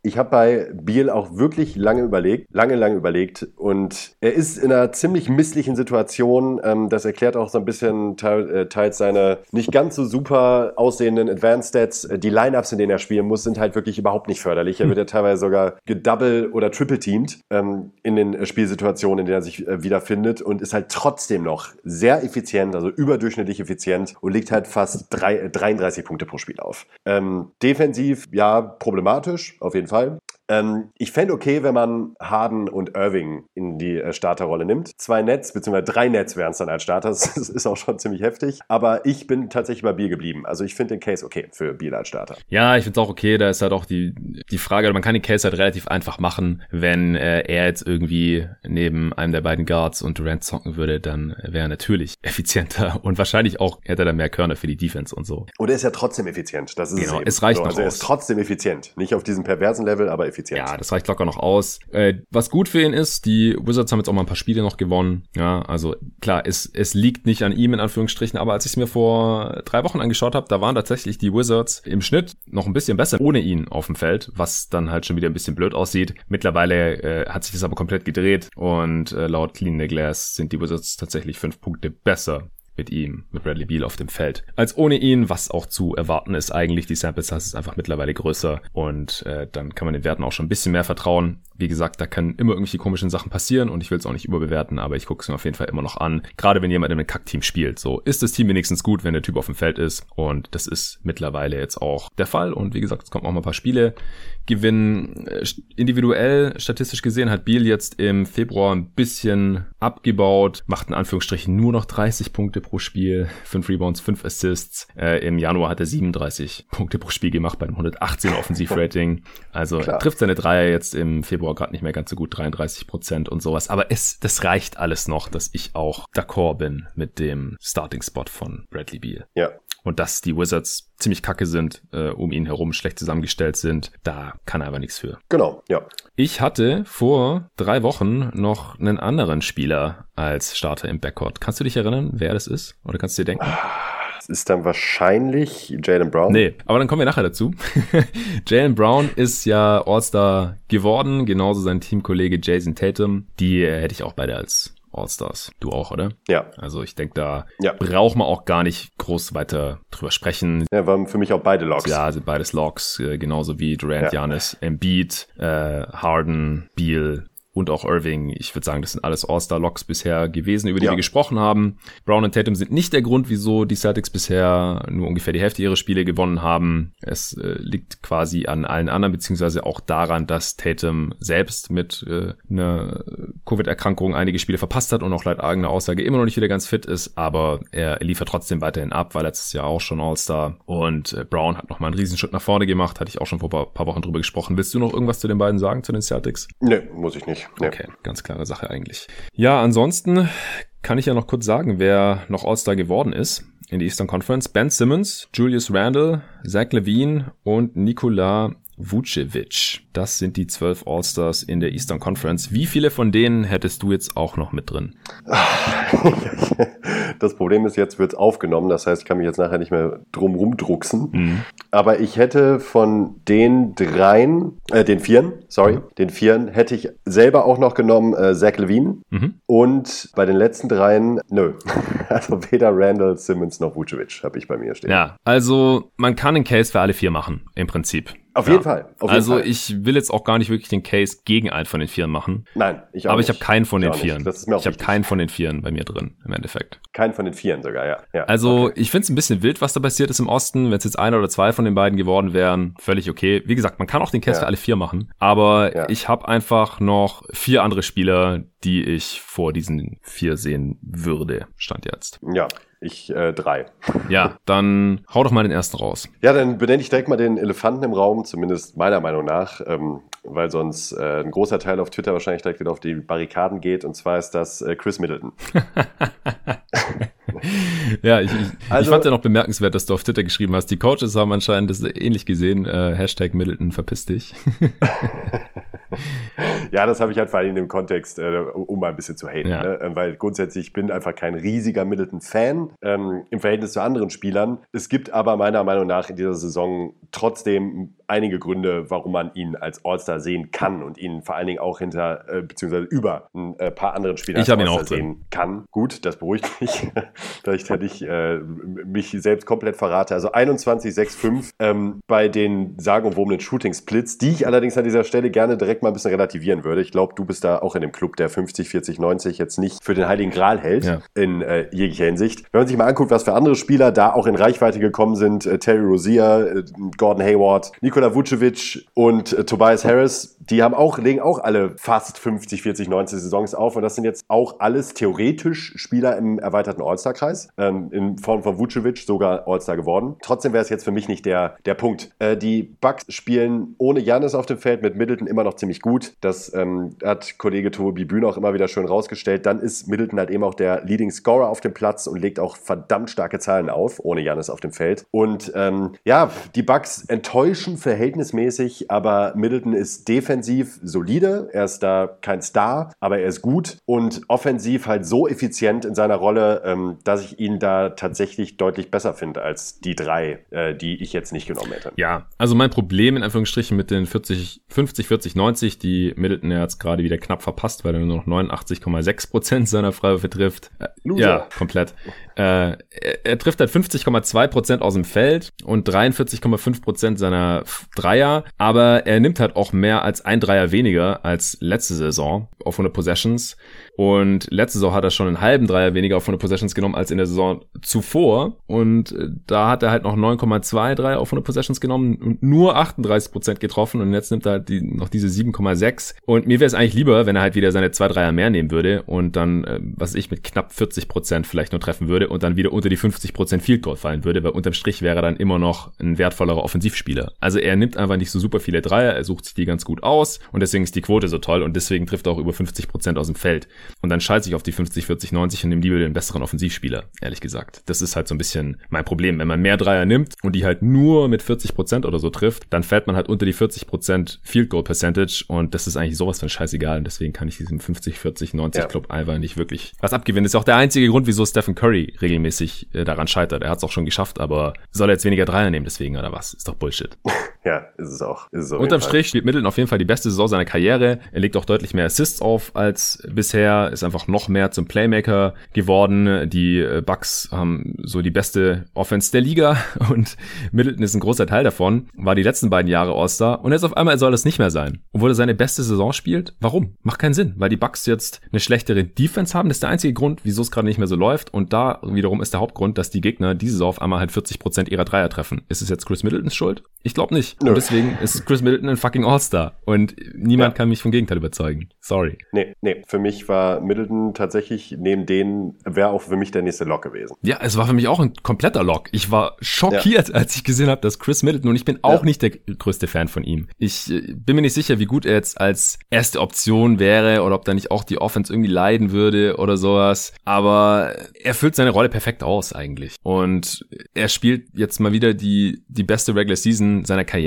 Speaker 2: Ich habe bei Biel auch wirklich lange überlegt, lange, lange überlegt. Und er ist in einer ziemlich misslichen Situation. Ähm, das erklärt auch so ein bisschen äh, teils seine nicht ganz so super aussehenden Advanced Stats. Äh, die Lineups, in denen er spielen muss, sind halt wirklich überhaupt nicht förderlich. Er wird ja teilweise sogar gedouble oder triple teamed ähm, in den Spielsituationen, in denen er sich äh, wiederfindet und ist halt trotzdem noch sehr effizient, also überdurchschnittlich effizient und legt halt fast drei, 33 Punkte pro Spiel auf. Ähm, defensiv, ja, problematisch, auf jeden Fall. Fall. Ähm, ich fände okay, wenn man Harden und Irving in die äh, Starterrolle nimmt. Zwei Nets, beziehungsweise drei Nets wären es dann als Starter. Das ist auch schon ziemlich heftig. Aber ich bin tatsächlich bei Biel geblieben. Also ich finde den Case okay für Biel als Starter.
Speaker 1: Ja, ich finde es auch okay. Da ist halt auch die, die Frage, man kann den Case halt relativ einfach machen. Wenn äh, er jetzt irgendwie neben einem der beiden Guards und Durant zocken würde, dann wäre er natürlich effizienter und wahrscheinlich auch hätte er dann mehr Körner für die Defense und so.
Speaker 2: Und er ist ja trotzdem effizient. Das ist
Speaker 1: genau, es, es reicht so, noch
Speaker 2: also Er ist trotzdem effizient. Nicht auf diesem perversen Level, aber effizient.
Speaker 1: Ja, das reicht locker noch aus. Äh, was gut für ihn ist, die Wizards haben jetzt auch mal ein paar Spiele noch gewonnen. Ja, also klar, es, es liegt nicht an ihm in Anführungsstrichen, aber als ich es mir vor drei Wochen angeschaut habe, da waren tatsächlich die Wizards im Schnitt noch ein bisschen besser ohne ihn auf dem Feld, was dann halt schon wieder ein bisschen blöd aussieht. Mittlerweile äh, hat sich das aber komplett gedreht und äh, laut Clean the Glass sind die Wizards tatsächlich fünf Punkte besser mit ihm, mit Bradley Beal auf dem Feld, als ohne ihn, was auch zu erwarten ist eigentlich. Die Sample Size ist einfach mittlerweile größer und äh, dann kann man den Werten auch schon ein bisschen mehr vertrauen. Wie gesagt, da können immer irgendwelche komischen Sachen passieren und ich will es auch nicht überbewerten, aber ich gucke es mir auf jeden Fall immer noch an. Gerade wenn jemand in einem Kackteam spielt. So ist das Team wenigstens gut, wenn der Typ auf dem Feld ist und das ist mittlerweile jetzt auch der Fall und wie gesagt, es kommen auch mal ein paar Spiele gewinnen. Äh, individuell, statistisch gesehen, hat Beal jetzt im Februar ein bisschen abgebaut, macht in Anführungsstrichen nur noch 30 Punkte pro Spiel, 5 Rebounds, 5 Assists. Äh, Im Januar hat er 37 Punkte pro Spiel gemacht bei einem 118 Offensivrating. Also trifft seine Dreier jetzt im Februar gerade nicht mehr ganz so gut, 33 Prozent und sowas. Aber es, das reicht alles noch, dass ich auch d'accord bin mit dem Starting-Spot von Bradley Beal.
Speaker 2: Ja,
Speaker 1: und dass die Wizards ziemlich kacke sind, äh, um ihn herum schlecht zusammengestellt sind, da kann er aber nichts für.
Speaker 2: Genau, ja.
Speaker 1: Ich hatte vor drei Wochen noch einen anderen Spieler als Starter im Backcourt. Kannst du dich erinnern, wer das ist? Oder kannst du dir denken?
Speaker 2: Das ist dann wahrscheinlich Jalen Brown.
Speaker 1: Nee, aber dann kommen wir nachher dazu. Jalen Brown ist ja All-Star geworden, genauso sein Teamkollege Jason Tatum. Die äh, hätte ich auch beide als All-Stars. Du auch, oder?
Speaker 2: Ja.
Speaker 1: Also ich denke, da ja. braucht man auch gar nicht groß weiter drüber sprechen.
Speaker 2: Ja, waren für mich auch beide Logs.
Speaker 1: Ja, sind beides Logs, äh, genauso wie Durant, ja. Giannis, Embiid, äh, Harden, Beal, und auch Irving. Ich würde sagen, das sind alles All-Star-Locks bisher gewesen, über die ja. wir gesprochen haben. Brown und Tatum sind nicht der Grund, wieso die Celtics bisher nur ungefähr die Hälfte ihrer Spiele gewonnen haben. Es äh, liegt quasi an allen anderen, beziehungsweise auch daran, dass Tatum selbst mit äh, einer Covid-Erkrankung einige Spiele verpasst hat und auch laut eigener Aussage immer noch nicht wieder ganz fit ist, aber er liefert trotzdem weiterhin ab, war letztes Jahr auch schon All-Star und äh, Brown hat nochmal einen Riesenschritt nach vorne gemacht, hatte ich auch schon vor ein paar Wochen drüber gesprochen. Willst du noch irgendwas zu den beiden sagen, zu den Celtics?
Speaker 2: Nee, muss ich nicht.
Speaker 1: Nee. Okay, ganz klare Sache eigentlich. Ja, ansonsten kann ich ja noch kurz sagen, wer noch All-Star geworden ist in die Eastern Conference. Ben Simmons, Julius Randle, Zach Levine und Nikola Vucevic. Das sind die zwölf All-Stars in der Eastern Conference. Wie viele von denen hättest du jetzt auch noch mit drin?
Speaker 2: Das Problem ist, jetzt wird es aufgenommen. Das heißt, ich kann mich jetzt nachher nicht mehr drum rumdrucksen. Mhm. Aber ich hätte von den dreien, äh, den vieren, sorry, mhm. den vieren hätte ich selber auch noch genommen äh, Zach Levine. Mhm. Und bei den letzten dreien, nö. Also weder Randall, Simmons noch Vucevic habe ich bei mir stehen.
Speaker 1: Ja, also man kann einen Case für alle vier machen, im Prinzip.
Speaker 2: Auf jeden Fall. Auf
Speaker 1: also
Speaker 2: jeden Fall.
Speaker 1: ich will jetzt auch gar nicht wirklich den Case gegen einen von den Vieren machen.
Speaker 2: Nein, ich
Speaker 1: auch Aber nicht. ich habe keinen von ich den Vieren. Ich habe keinen von den Vieren bei mir drin, im Endeffekt.
Speaker 2: Keinen von den Vieren sogar, ja. ja.
Speaker 1: Also okay. ich finde es ein bisschen wild, was da passiert ist im Osten. Wenn es jetzt einer oder zwei von den beiden geworden wären, völlig okay. Wie gesagt, man kann auch den Case ja. für alle vier machen. Aber ja. ich habe einfach noch vier andere Spieler, die ich vor diesen vier sehen würde, stand jetzt.
Speaker 2: Ja, ich äh, drei.
Speaker 1: Ja, dann hau doch mal den ersten raus.
Speaker 2: Ja, dann benenne ich direkt mal den Elefanten im Raum, zumindest meiner Meinung nach, ähm, weil sonst äh, ein großer Teil auf Twitter wahrscheinlich direkt wieder auf die Barrikaden geht. Und zwar ist das äh, Chris Middleton.
Speaker 1: ja, ich, ich, also, ich fand ja noch bemerkenswert, dass du auf Twitter geschrieben hast. Die Coaches haben anscheinend das ähnlich gesehen. Äh, Hashtag Middleton verpiss dich.
Speaker 2: ja, das habe ich halt vor allem in dem Kontext, äh, um mal ein bisschen zu haten. Ja. Ne? Ähm, weil grundsätzlich ich bin einfach kein riesiger Middleton-Fan ähm, im Verhältnis zu anderen Spielern. Es gibt aber meiner Meinung nach in dieser Saison trotzdem einige Gründe, warum man ihn als All-Star sehen kann und ihn vor allen Dingen auch hinter, äh, beziehungsweise über ein äh, paar anderen Spielern
Speaker 1: ich ihn auch
Speaker 2: sehen kann. Gut, das beruhigt mich, da ich da nicht äh, mich selbst komplett verrate. Also 21, 6, 5 ähm, bei den sagenumwobenen Shooting-Splits, die ich allerdings an dieser Stelle gerne direkt mal ein bisschen relativieren würde. Ich glaube, du bist da auch in dem Club, der 50, 40, 90 jetzt nicht für den Heiligen Gral hält, ja. in äh, jeglicher Hinsicht. Wenn man sich mal anguckt, was für andere Spieler da auch in Reichweite gekommen sind, äh, Terry Rozier, äh, Gordon Hayward, Nikola Vucevic und äh, Tobias Harris, die haben auch, legen auch alle fast 50, 40, 90 Saisons auf und das sind jetzt auch alles theoretisch Spieler im erweiterten All-Star-Kreis, ähm, in Form von Vucevic sogar All-Star geworden. Trotzdem wäre es jetzt für mich nicht der, der Punkt. Äh, die Bucks spielen ohne Janis auf dem Feld mit Middleton immer noch ziemlich gut. Das ähm, hat Kollege Tobi Bühne auch immer wieder schön rausgestellt. Dann ist Middleton halt eben auch der Leading Scorer auf dem Platz und legt auch verdammt starke Zahlen auf, ohne Janis auf dem Feld. Und ähm, ja, die Bucks enttäuschen verhältnismäßig, aber Middleton ist defensiv solide. Er ist da kein Star, aber er ist gut und offensiv halt so effizient in seiner Rolle, ähm, dass ich ihn da tatsächlich deutlich besser finde als die drei, äh, die ich jetzt nicht genommen hätte.
Speaker 1: Ja, also mein Problem in Anführungsstrichen mit den 40, 50, 40, 90, die Middleton jetzt gerade wieder knapp verpasst, weil er nur noch 89,6 Prozent seiner Freiwürfe trifft. Äh, ja, komplett. Äh, er, er, trifft halt 50,2 Prozent aus dem Feld und 43,5 Prozent seiner Dreier, aber er nimmt halt auch mehr als ein Dreier weniger als letzte Saison auf 100 Possessions. Und letzte Saison hat er schon einen halben Dreier weniger auf 100 Possessions genommen als in der Saison zuvor. Und äh, da hat er halt noch 9,2 Dreier auf 100 Possessions genommen und nur 38 Prozent getroffen. Und jetzt nimmt er halt die, noch diese 7,6. Und mir wäre es eigentlich lieber, wenn er halt wieder seine zwei Dreier mehr nehmen würde und dann, äh, was ich, mit knapp 40 Prozent vielleicht nur treffen würde und dann wieder unter die 50 Prozent Field Goal fallen würde, weil unterm Strich wäre er dann immer noch ein wertvollerer Offensivspieler. Also er nimmt einfach nicht so super viele Dreier, er sucht sich die ganz gut aus und deswegen ist die Quote so toll und deswegen trifft er auch über 50 Prozent aus dem Feld. Und dann schalte ich auf die 50, 40, 90 und nehme lieber den besseren Offensivspieler, ehrlich gesagt. Das ist halt so ein bisschen mein Problem. Wenn man mehr Dreier nimmt und die halt nur mit 40 Prozent oder so trifft, dann fällt man halt unter die 40 Prozent Field Goal Percentage und das ist eigentlich sowas von scheißegal und deswegen kann ich diesem 50, 40, 90 ja. Club einfach nicht wirklich was abgewinnen. Das ist auch der einzige Grund, wieso Stephen Curry regelmäßig äh, daran scheitert. Er hat es auch schon geschafft, aber soll er jetzt weniger Dreier nehmen deswegen oder was? Ist doch Bullshit.
Speaker 2: Ja, ist es auch. Ist es
Speaker 1: Unterm Strich spielt Middleton auf jeden Fall die beste Saison seiner Karriere. Er legt auch deutlich mehr Assists auf als bisher, ist einfach noch mehr zum Playmaker geworden. Die äh, Bucks haben so die beste Offense der Liga und Middleton ist ein großer Teil davon. War die letzten beiden Jahre All-Star und jetzt auf einmal soll das nicht mehr sein. Obwohl er seine beste Saison spielt. Warum? Macht keinen Sinn, weil die Bucks jetzt eine schlechtere Defense haben. Das ist der einzige Grund, wieso es gerade nicht mehr so läuft. Und da wiederum ist der Hauptgrund, dass die Gegner diese Saison auf einmal halt 40 Prozent ihrer Dreier treffen. Ist es jetzt Chris Middletons Schuld? Ich glaube nicht. Nö. Und deswegen ist Chris Middleton ein fucking All-Star. Und niemand ja. kann mich vom Gegenteil überzeugen. Sorry.
Speaker 2: Nee, nee. Für mich war Middleton tatsächlich neben denen, wäre auch für mich der nächste Lock gewesen.
Speaker 1: Ja, es war für mich auch ein kompletter Lock. Ich war schockiert, ja. als ich gesehen habe, dass Chris Middleton, und ich bin auch ja. nicht der größte Fan von ihm. Ich äh, bin mir nicht sicher, wie gut er jetzt als erste Option wäre oder ob da nicht auch die Offense irgendwie leiden würde oder sowas. Aber er füllt seine Rolle perfekt aus eigentlich. Und er spielt jetzt mal wieder die, die beste Regular Season seiner Karriere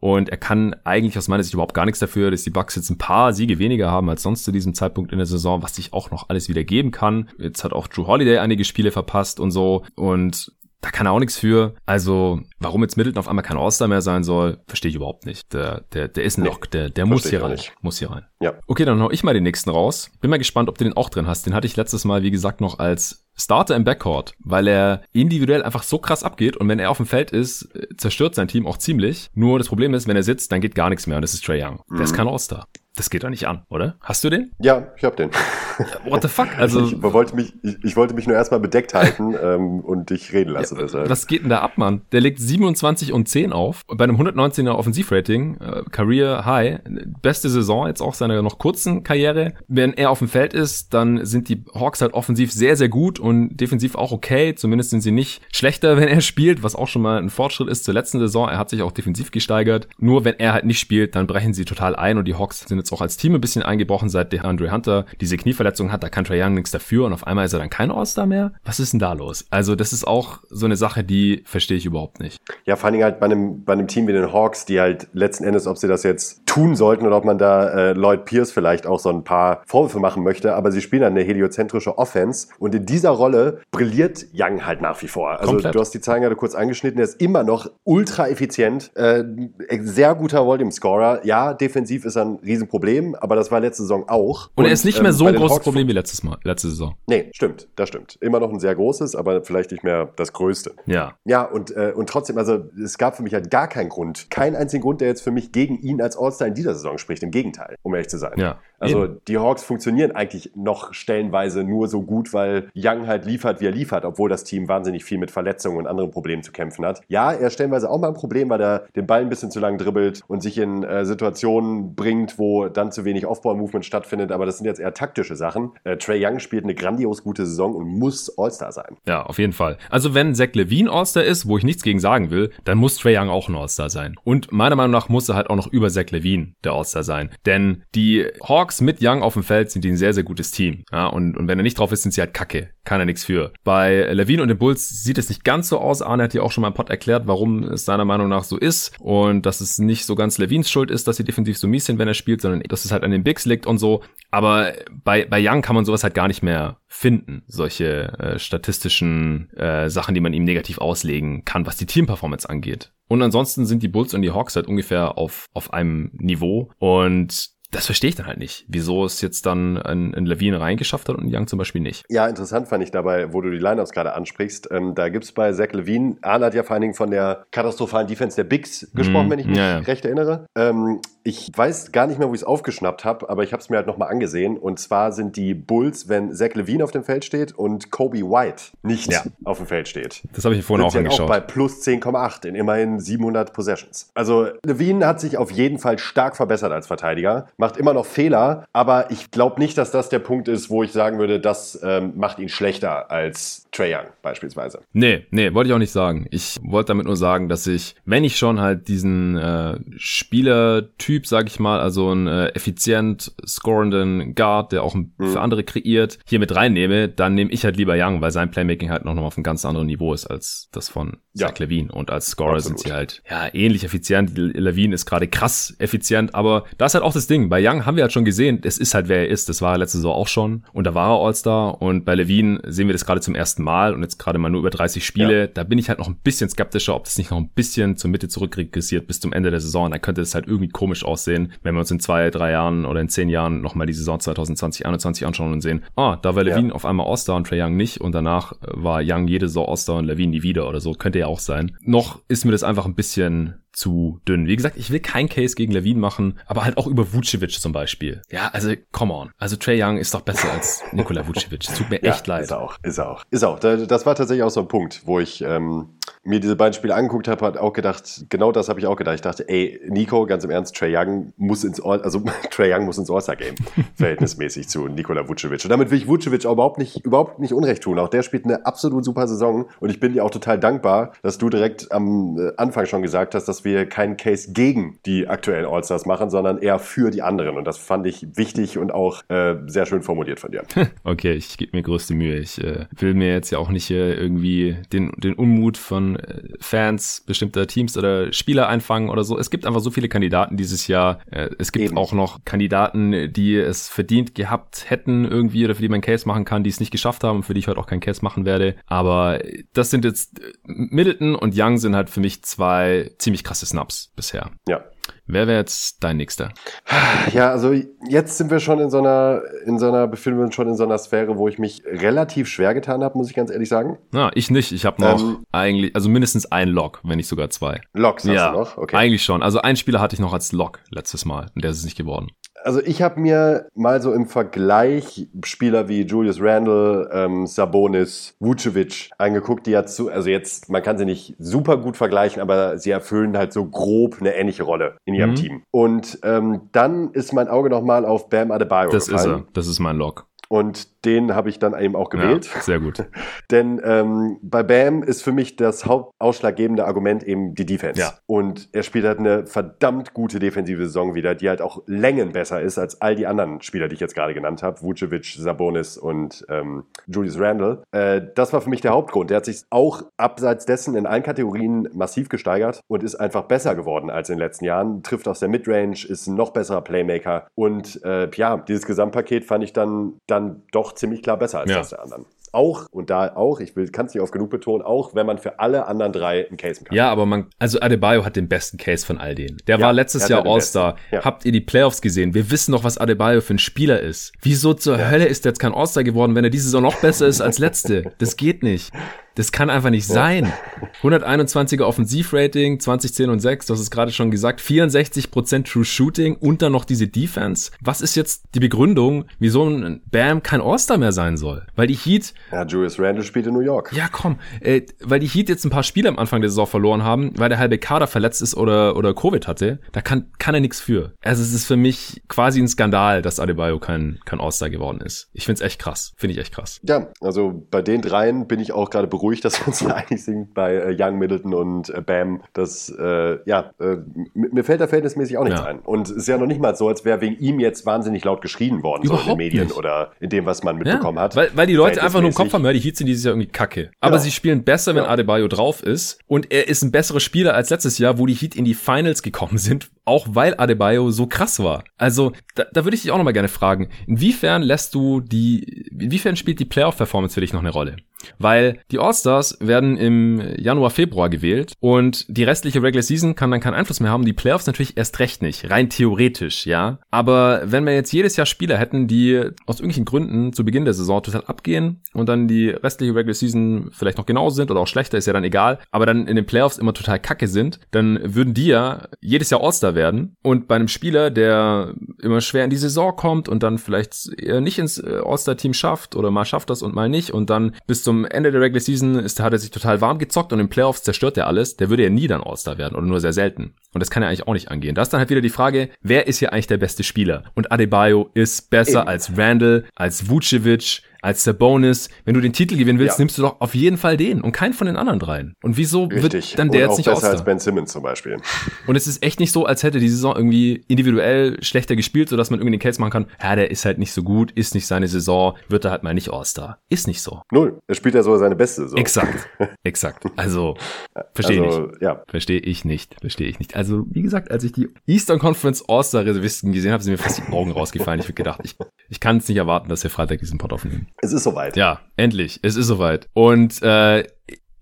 Speaker 1: und er kann eigentlich aus meiner Sicht überhaupt gar nichts dafür, dass die Bucks jetzt ein paar Siege weniger haben als sonst zu diesem Zeitpunkt in der Saison, was sich auch noch alles wieder geben kann. Jetzt hat auch Drew Holiday einige Spiele verpasst und so und da kann er auch nichts für. Also, warum jetzt Middleton auf einmal kein All-Star mehr sein soll, verstehe ich überhaupt nicht. Der, der, der ist ein Lock, der, der muss hier rein. Nicht. Muss hier rein. Ja. Okay, dann hau ich mal den nächsten raus. Bin mal gespannt, ob du den auch drin hast. Den hatte ich letztes Mal, wie gesagt, noch als Starter im Backcourt, weil er individuell einfach so krass abgeht und wenn er auf dem Feld ist, zerstört sein Team auch ziemlich. Nur das Problem ist, wenn er sitzt, dann geht gar nichts mehr und das ist Trey Young. Mhm. Der ist mhm. kein All-Star. Das geht doch nicht an, oder? Hast du den?
Speaker 2: Ja, ich hab den.
Speaker 1: What the fuck? Also
Speaker 2: ich wollte mich, ich, ich wollte mich nur erstmal bedeckt halten ähm, und dich reden lassen.
Speaker 1: Ja, deshalb. Was geht denn da ab, Mann? Der legt 27 und 10 auf bei einem 119er Offensivrating, äh, Career High, beste Saison jetzt auch seiner noch kurzen Karriere. Wenn er auf dem Feld ist, dann sind die Hawks halt offensiv sehr sehr gut und defensiv auch okay. Zumindest sind sie nicht schlechter, wenn er spielt, was auch schon mal ein Fortschritt ist zur letzten Saison. Er hat sich auch defensiv gesteigert. Nur wenn er halt nicht spielt, dann brechen sie total ein und die Hawks sind jetzt auch als Team ein bisschen eingebrochen, seit der Andre Hunter diese Knieverletzung hat. Da kann Trae Young nichts dafür und auf einmal ist er dann kein All-Star mehr. Was ist denn da los? Also das ist auch so eine Sache, die verstehe ich überhaupt nicht.
Speaker 2: Ja, vor allem halt bei einem, bei einem Team wie den Hawks, die halt letzten Endes, ob sie das jetzt tun sollten oder ob man da äh, Lloyd Pierce vielleicht auch so ein paar Vorwürfe machen möchte, aber sie spielen eine heliozentrische Offense und in dieser Rolle brilliert Young halt nach wie vor. Also Komplett. du hast die Zahlen gerade kurz angeschnitten, er ist immer noch ultra effizient, äh, sehr guter Volume Scorer. Ja, defensiv ist er ein Riesenproblem, aber das war letzte Saison auch.
Speaker 1: Und, und er ist nicht mehr ähm, so ein großes Problem wie letztes Mal, letzte Saison.
Speaker 2: Nee, stimmt, das stimmt. Immer noch ein sehr großes, aber vielleicht nicht mehr das größte.
Speaker 1: Ja.
Speaker 2: Ja, und, äh, und trotzdem, also es gab für mich halt gar keinen Grund, keinen einzigen Grund, der jetzt für mich gegen ihn als All-Star in dieser Saison spricht. Im Gegenteil, um ehrlich zu sein.
Speaker 1: Ja.
Speaker 2: Also eben. die Hawks funktionieren eigentlich noch stellenweise nur so gut, weil Young halt liefert, wie er liefert, obwohl das Team wahnsinnig viel mit Verletzungen und anderen Problemen zu kämpfen hat. Ja, er stellenweise auch mal ein Problem, weil er den Ball ein bisschen zu lang dribbelt und sich in äh, Situationen bringt, wo dann zu wenig Off-Ball-Movement stattfindet, aber das sind jetzt eher taktische Sachen. Äh, Trey Young spielt eine grandios gute Saison und muss All-Star sein.
Speaker 1: Ja, auf jeden Fall. Also wenn Zach Levine All-Star ist, wo ich nichts gegen sagen will, dann muss Trey Young auch ein All-Star sein. Und meiner Meinung nach muss er halt auch noch über Zach Levine der All-Star sein. Denn die Hawks mit Young auf dem Feld sind die ein sehr, sehr gutes Team. Ja, und, und wenn er nicht drauf ist, sind sie halt kacke. Kann er nichts für. Bei Levine und den Bulls sieht es nicht ganz so aus. Arne hat hier auch schon mal im Pod erklärt, warum es seiner Meinung nach so ist. Und dass es nicht so ganz Levines Schuld ist, dass sie defensiv so mies sind, wenn er spielt, sondern dass es halt an den Bigs liegt und so. Aber bei, bei Young kann man sowas halt gar nicht mehr finden. Solche äh, statistischen äh, Sachen, die man ihm negativ auslegen kann, was die Teamperformance angeht. Und ansonsten sind die Bulls und die Hawks halt ungefähr auf, auf einem Niveau. Und das verstehe ich dann halt nicht, wieso es jetzt dann ein, ein Levine reingeschafft hat und Young zum Beispiel nicht.
Speaker 2: Ja, interessant fand ich dabei, wo du die Lineups gerade ansprichst. Ähm, da gibt's bei Zach Levine, Arne hat ja vor allen Dingen von der katastrophalen Defense der Bigs gesprochen, mm, wenn ich mich ja, ja. recht erinnere. Ähm, ich weiß gar nicht mehr, wo ich es aufgeschnappt habe, aber ich habe es mir halt nochmal angesehen. Und zwar sind die Bulls, wenn Zach Levine auf dem Feld steht und Kobe White nicht ja. auf dem Feld steht.
Speaker 1: Das habe ich vorhin auch angeschaut. auch
Speaker 2: bei plus 10,8 in immerhin 700 Possessions. Also Levine hat sich auf jeden Fall stark verbessert als Verteidiger, macht immer noch Fehler, aber ich glaube nicht, dass das der Punkt ist, wo ich sagen würde, das ähm, macht ihn schlechter als Trey Young beispielsweise.
Speaker 1: Nee, nee, wollte ich auch nicht sagen. Ich wollte damit nur sagen, dass ich, wenn ich schon halt diesen äh, Spielertyp Typ, sag ich mal, also einen äh, effizient scorenden Guard, der auch mhm. für andere kreiert, hier mit reinnehme, dann nehme ich halt lieber Young, weil sein Playmaking halt noch, noch auf einem ganz anderen Niveau ist als das von ja. Zach Levine. Und als Scorer Absolut. sind sie halt ja ähnlich effizient. Levine ist gerade krass effizient, aber das ist halt auch das Ding. Bei Young haben wir halt schon gesehen, es ist halt wer er ist. Das war er letzte Saison auch schon. Und da war er All-Star. Und bei Levine sehen wir das gerade zum ersten Mal und jetzt gerade mal nur über 30 Spiele. Ja. Da bin ich halt noch ein bisschen skeptischer, ob das nicht noch ein bisschen zur Mitte zurückregressiert bis zum Ende der Saison. Dann könnte es halt irgendwie komisch aussehen, wenn wir uns in zwei, drei Jahren oder in zehn Jahren nochmal die Saison 2020, 2021 anschauen und sehen, ah, da war Levine ja. auf einmal All-Star und Trae Young nicht und danach war Young jede Saison All-Star und Levine nie wieder oder so. Könnte ja auch sein. Noch ist mir das einfach ein bisschen zu dünn. Wie gesagt, ich will kein Case gegen Levine machen, aber halt auch über Vucevic zum Beispiel. Ja, also come on. Also Trey Young ist doch besser als Nikola Vucevic. Es tut mir echt
Speaker 2: ja,
Speaker 1: leid.
Speaker 2: Ist auch, ist auch, ist auch. Das war tatsächlich auch so ein Punkt, wo ich ähm, mir diese beiden Spiele angeguckt habe, hat auch gedacht, genau das habe ich auch gedacht. Ich dachte, ey, Nico, ganz im Ernst, Trey Young muss ins All, also Trey Young muss ins All-Star-Game verhältnismäßig zu Nikola Vucevic. Und damit will ich Vucevic auch überhaupt nicht, überhaupt nicht Unrecht tun. Auch der spielt eine absolut super Saison und ich bin dir auch total dankbar, dass du direkt am äh, Anfang schon gesagt hast, dass wir keinen Case gegen die aktuellen All-Stars machen, sondern eher für die anderen. Und das fand ich wichtig und auch äh, sehr schön formuliert von dir.
Speaker 1: Okay, ich gebe mir größte Mühe. Ich äh, will mir jetzt ja auch nicht äh, irgendwie den, den Unmut von Fans bestimmter Teams oder Spieler einfangen oder so. Es gibt einfach so viele Kandidaten dieses Jahr. Äh, es gibt Eben. auch noch Kandidaten, die es verdient gehabt hätten irgendwie oder für die man Case machen kann, die es nicht geschafft haben und für die ich heute auch keinen Case machen werde. Aber das sind jetzt äh, Middleton und Young sind halt für mich zwei ziemlich krasse Snaps bisher.
Speaker 2: Ja.
Speaker 1: Wer wäre jetzt dein nächster?
Speaker 2: Ja, also jetzt sind wir schon in so einer, in so einer, befinden wir uns schon in so einer Sphäre, wo ich mich relativ schwer getan habe, muss ich ganz ehrlich sagen.
Speaker 1: Na, ich nicht. Ich habe noch ähm, eigentlich, also mindestens ein Log, wenn nicht sogar zwei.
Speaker 2: Logs hast
Speaker 1: ja,
Speaker 2: du noch?
Speaker 1: Okay. Eigentlich schon. Also ein Spieler hatte ich noch als Log letztes Mal und der ist es nicht geworden
Speaker 2: also ich habe mir mal so im Vergleich Spieler wie Julius Randle, ähm, Sabonis, Vucevic angeguckt, die ja zu, also jetzt, man kann sie nicht super gut vergleichen, aber sie erfüllen halt so grob eine ähnliche Rolle in ihrem mhm. Team. Und ähm, dann ist mein Auge nochmal auf Bam Adebayo
Speaker 1: Das gefallen. ist er, das ist mein Log.
Speaker 2: Und den habe ich dann eben auch gewählt.
Speaker 1: Ja, sehr gut.
Speaker 2: Denn ähm, bei Bam ist für mich das hauptausschlaggebende Argument eben die Defense. Ja. Und er spielt halt eine verdammt gute defensive Saison wieder, die halt auch Längen besser ist als all die anderen Spieler, die ich jetzt gerade genannt habe. Vucevic, Sabonis und ähm, Julius Randle. Äh, das war für mich der Hauptgrund. Der hat sich auch abseits dessen in allen Kategorien massiv gesteigert und ist einfach besser geworden als in den letzten Jahren. Trifft aus der Midrange, ist ein noch besserer Playmaker. Und äh, ja, dieses Gesamtpaket fand ich dann, dann doch ziemlich klar besser als ja. das der anderen. Auch, und da auch, ich kann es nicht oft genug betonen, auch wenn man für alle anderen drei einen Case kann.
Speaker 1: Ja, aber man, also Adebayo hat den besten Case von all denen. Der ja, war letztes Jahr All-Star. Ja. Habt ihr die Playoffs gesehen? Wir wissen doch, was Adebayo für ein Spieler ist. Wieso zur ja. Hölle ist der jetzt kein All-Star geworden, wenn er diese Saison noch besser ist als letzte? Das geht nicht. Das kann einfach nicht sein. 121er Offensivrating, 20, 10 und 6, das ist gerade schon gesagt, 64% True Shooting und dann noch diese Defense. Was ist jetzt die Begründung, wieso ein Bam kein All-Star mehr sein soll? Weil die Heat...
Speaker 2: Ja, Julius Randle spielt in New York.
Speaker 1: Ja, komm. Äh, weil die Heat jetzt ein paar Spiele am Anfang der Saison verloren haben, weil der halbe Kader verletzt ist oder, oder Covid hatte, da kann, kann er nichts für. Also es ist für mich quasi ein Skandal, dass Adebayo kein, kein All-Star geworden ist. Ich find's echt krass. Finde ich echt krass.
Speaker 2: Ja, also bei den dreien bin ich auch gerade beruhigt dass wir uns einig sind bei äh, Young, Middleton und äh, Bam. Das, äh, ja, äh, mir fällt da verhältnismäßig auch nichts ja. ein. Und es ist ja noch nicht mal so, als wäre wegen ihm jetzt wahnsinnig laut geschrien worden,
Speaker 1: Überhaupt
Speaker 2: so in den Medien
Speaker 1: nicht.
Speaker 2: oder in dem, was man mitbekommen ja, hat.
Speaker 1: Weil, weil die Leute einfach nur Kopf haben, ja, die Heats sind dieses Jahr irgendwie kacke. Aber genau. sie spielen besser, wenn ja. Adebayo drauf ist. Und er ist ein besserer Spieler als letztes Jahr, wo die Heat in die Finals gekommen sind, auch weil Adebayo so krass war. Also, da, da würde ich dich auch nochmal gerne fragen, inwiefern lässt du die, inwiefern spielt die Playoff-Performance für dich noch eine Rolle? Weil die All-Stars werden im Januar, Februar gewählt und die restliche Regular Season kann dann keinen Einfluss mehr haben. Die Playoffs natürlich erst recht nicht, rein theoretisch, ja. Aber wenn wir jetzt jedes Jahr Spieler hätten, die aus irgendwelchen Gründen zu Beginn der Saison total abgehen und dann die restliche Regular Season vielleicht noch genauso sind oder auch schlechter, ist ja dann egal, aber dann in den Playoffs immer total kacke sind, dann würden die ja jedes Jahr All-Star werden. Und bei einem Spieler, der immer schwer in die Saison kommt und dann vielleicht eher nicht ins äh, All-Star-Team schafft oder mal schafft das und mal nicht und dann bis zum Ende der Regular Season ist, hat er sich total warm gezockt und im Playoffs zerstört er alles, der würde ja nie dann All-Star werden oder nur sehr selten. Und das kann ja eigentlich auch nicht angehen. Da ist dann halt wieder die Frage, wer ist hier eigentlich der beste Spieler? Und Adebayo ist besser Eben. als Randall, als Vucevic, als der Bonus. Wenn du den Titel gewinnen willst, ja. nimmst du doch auf jeden Fall den und keinen von den anderen dreien. Und wieso Richtig. wird dann der und jetzt nicht
Speaker 2: besser als Ben Simmons zum Beispiel.
Speaker 1: Und es ist echt nicht so, als hätte die Saison irgendwie individuell schlechter gespielt, sodass man irgendwie den Case machen kann, ja, der ist halt nicht so gut, ist nicht seine Saison, wird er halt mal nicht All-Star. Ist nicht so.
Speaker 2: Null. Er spielt ja sogar seine beste Saison.
Speaker 1: Exakt. Exakt. Also, verstehe also, ich nicht. Ja. Verstehe ich nicht. Verstehe ich nicht. Also, wie gesagt, als ich die Eastern Conference All-Star-Reservisten gesehen habe, sind mir fast die Augen rausgefallen. Ich habe gedacht, ich, ich kann es nicht erwarten, dass wir Freitag diesen Pod aufnehmen.
Speaker 2: Es ist soweit.
Speaker 1: Ja, endlich. Es ist soweit. Und äh,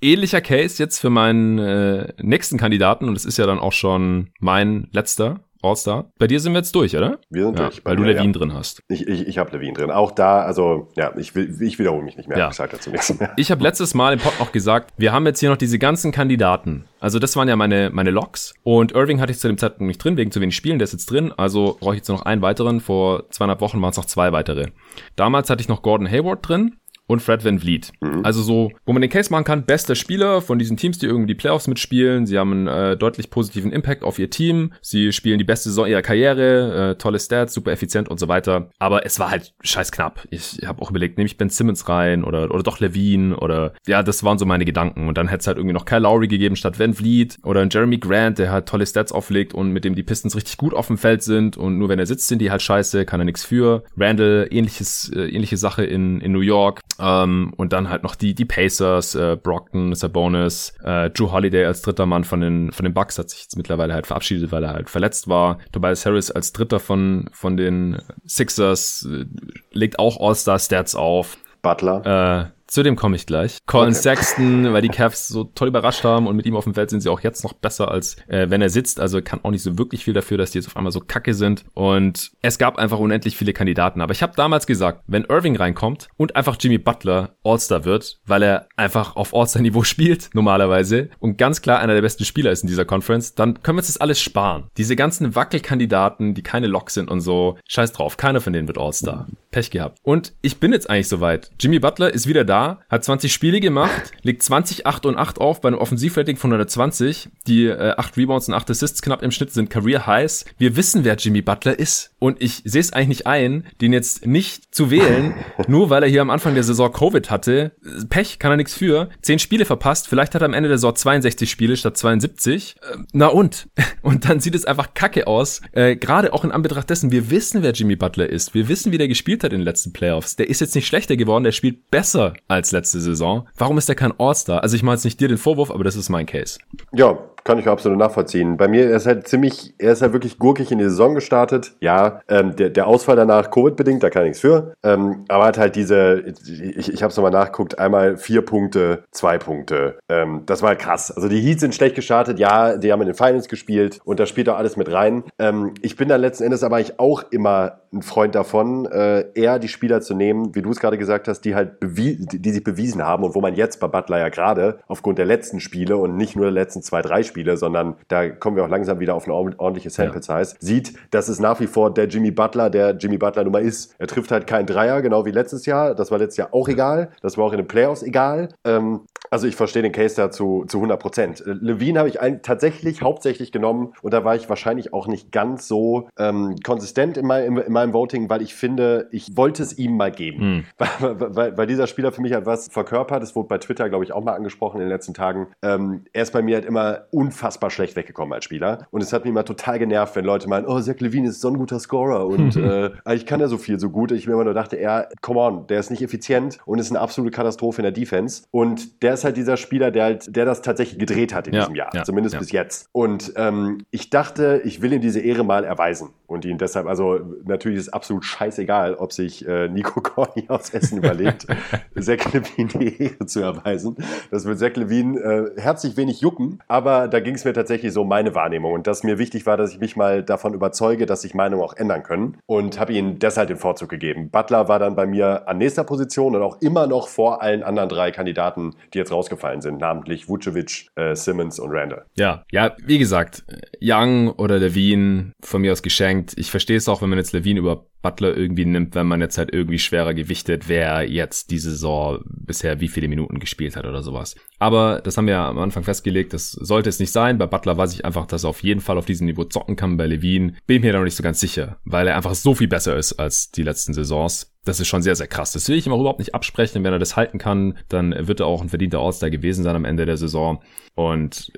Speaker 1: ähnlicher Case jetzt für meinen äh, nächsten Kandidaten und es ist ja dann auch schon mein letzter All-Star. Bei dir sind wir jetzt durch, oder?
Speaker 2: Wir sind
Speaker 1: ja,
Speaker 2: durch.
Speaker 1: Weil du Levine ja. drin hast.
Speaker 2: Ich, ich, ich habe Levine drin. Auch da, also ja, ich, ich wiederhole mich nicht mehr. Ja. Ich sage dazu nichts mehr.
Speaker 1: Ich habe letztes Mal im Pod noch gesagt, wir haben jetzt hier noch diese ganzen Kandidaten. Also das waren ja meine, meine Logs. Und Irving hatte ich zu dem Zeitpunkt nicht drin, wegen zu wenig Spielen. Der ist jetzt drin. Also brauche ich jetzt noch einen weiteren. Vor zweieinhalb Wochen waren es noch zwei weitere. Damals hatte ich noch Gordon Hayward drin und Fred Van Vliet. Mhm. Also so, wo man den Case machen kann, bester Spieler von diesen Teams, die irgendwie die Playoffs mitspielen. Sie haben einen äh, deutlich positiven Impact auf ihr Team. Sie spielen die beste Saison ihrer Karriere, äh, tolle Stats, super effizient und so weiter. Aber es war halt scheiß knapp. Ich habe auch überlegt, nehme ich Ben Simmons rein oder, oder doch Levine oder ja, das waren so meine Gedanken. Und dann hätte es halt irgendwie noch Kyle Lowry gegeben statt Van Vliet oder Jeremy Grant, der halt tolle Stats auflegt und mit dem die Pistons richtig gut auf dem Feld sind und nur wenn er sitzt, sind die halt scheiße, kann er nichts für. Randall, ähnliches, äh, ähnliche Sache in, in New York. Ähm, und dann halt noch die, die Pacers, äh, Brockton, Sabonis, äh, Drew Holiday als dritter Mann von den, von den Bucks hat sich jetzt mittlerweile halt verabschiedet, weil er halt verletzt war. Tobias Harris als dritter von, von den Sixers äh, legt auch All-Star-Stats auf.
Speaker 2: Butler.
Speaker 1: Äh, zu dem komme ich gleich. Colin okay. Sexton, weil die Cavs so toll überrascht haben und mit ihm auf dem Feld sind sie auch jetzt noch besser als äh, wenn er sitzt. Also kann auch nicht so wirklich viel dafür, dass die jetzt auf einmal so kacke sind. Und es gab einfach unendlich viele Kandidaten. Aber ich habe damals gesagt, wenn Irving reinkommt und einfach Jimmy Butler All-Star wird, weil er einfach auf All-Star-Niveau spielt normalerweise und ganz klar einer der besten Spieler ist in dieser Conference, dann können wir uns das alles sparen. Diese ganzen Wackelkandidaten, die keine Locks sind und so, scheiß drauf, keiner von denen wird All-Star. Pech gehabt. Und ich bin jetzt eigentlich soweit. Jimmy Butler ist wieder da hat 20 Spiele gemacht, legt 20, 8 und 8 auf bei einem Offensivrating von 120. Die äh, 8 Rebounds und 8 Assists knapp im Schnitt sind Career Highs. Wir wissen, wer Jimmy Butler ist. Und ich sehe es eigentlich nicht ein, den jetzt nicht zu wählen, nur weil er hier am Anfang der Saison Covid hatte. Pech, kann er nichts für. 10 Spiele verpasst. Vielleicht hat er am Ende der Saison 62 Spiele statt 72. Äh, na und? Und dann sieht es einfach kacke aus. Äh, Gerade auch in Anbetracht dessen, wir wissen, wer Jimmy Butler ist. Wir wissen, wie der gespielt hat in den letzten Playoffs. Der ist jetzt nicht schlechter geworden, der spielt besser als letzte Saison. Warum ist er kein All-Star? Also ich mache jetzt nicht dir den Vorwurf, aber das ist mein Case.
Speaker 2: Ja, kann ich absolut nachvollziehen. Bei mir er ist halt ziemlich, er ist halt wirklich gurkig in die Saison gestartet. Ja, ähm, der, der Ausfall danach Covid-bedingt, da kann er nichts für. Ähm, aber hat halt diese, ich, ich habe es nochmal nachgeguckt, einmal vier Punkte, zwei Punkte. Ähm, das war halt krass. Also die Heats sind schlecht gestartet, ja, die haben in den Finals gespielt und da spielt auch alles mit rein. Ähm, ich bin dann letzten Endes aber ich auch immer ein Freund davon, äh, eher die Spieler zu nehmen, wie du es gerade gesagt hast, die halt die sich bewiesen haben und wo man jetzt bei Butler ja gerade aufgrund der letzten Spiele und nicht nur der letzten zwei, drei Spiele Spiele, sondern da kommen wir auch langsam wieder auf eine ordentliche Sample Size, ja. sieht, dass es nach wie vor der Jimmy Butler, der Jimmy Butler Nummer ist. Er trifft halt keinen Dreier, genau wie letztes Jahr. Das war letztes Jahr auch egal. Das war auch in den Playoffs egal. Ähm, also ich verstehe den Case da zu, zu 100 Prozent. Levine habe ich ein, tatsächlich hauptsächlich genommen und da war ich wahrscheinlich auch nicht ganz so ähm, konsistent in, mein, in, in, meinem Voting, weil ich finde, ich wollte es ihm mal geben. Hm. Weil, weil, weil, dieser Spieler für mich halt was verkörpert. Das wurde bei Twitter, glaube ich, auch mal angesprochen in den letzten Tagen. Ähm, er ist bei mir halt immer unfassbar schlecht weggekommen als Spieler. Und es hat mich immer total genervt, wenn Leute meinen, oh, Zach Levine ist so ein guter Scorer und äh, eigentlich kann er so viel so gut. Ich mir immer nur dachte, er, come on, der ist nicht effizient und ist eine absolute Katastrophe in der Defense. Und der ist halt dieser Spieler, der halt, der das tatsächlich gedreht hat in ja, diesem Jahr. Ja, zumindest ja. bis jetzt. Und ähm, ich dachte, ich will ihm diese Ehre mal erweisen. Und ihn deshalb, also natürlich ist es absolut scheißegal, ob sich äh, Nico Corny aus Essen überlegt, Zach Levine die Ehre zu erweisen. Das wird Zach Levine äh, herzlich wenig jucken, aber da ging es mir tatsächlich so um meine Wahrnehmung und dass mir wichtig war, dass ich mich mal davon überzeuge, dass sich Meinungen auch ändern können und habe ihm deshalb den Vorzug gegeben. Butler war dann bei mir an nächster Position und auch immer noch vor allen anderen drei Kandidaten, die jetzt rausgefallen sind, namentlich Vucevic, äh, Simmons und Randall.
Speaker 1: Ja, ja, wie gesagt, Young oder Levine von mir aus geschenkt. Ich verstehe es auch, wenn man jetzt Levine über Butler irgendwie nimmt, wenn man jetzt halt irgendwie schwerer gewichtet, wer jetzt diese Saison bisher wie viele Minuten gespielt hat oder sowas. Aber das haben wir am Anfang festgelegt, das sollte es nicht sein. Bei Butler weiß ich einfach, dass er auf jeden Fall auf diesem Niveau zocken kann. Bei Levine bin ich mir da noch nicht so ganz sicher, weil er einfach so viel besser ist als die letzten Saisons. Das ist schon sehr, sehr krass. Das will ich ihm auch überhaupt nicht absprechen. Wenn er das halten kann, dann wird er auch ein verdienter All-Star gewesen sein am Ende der Saison. Und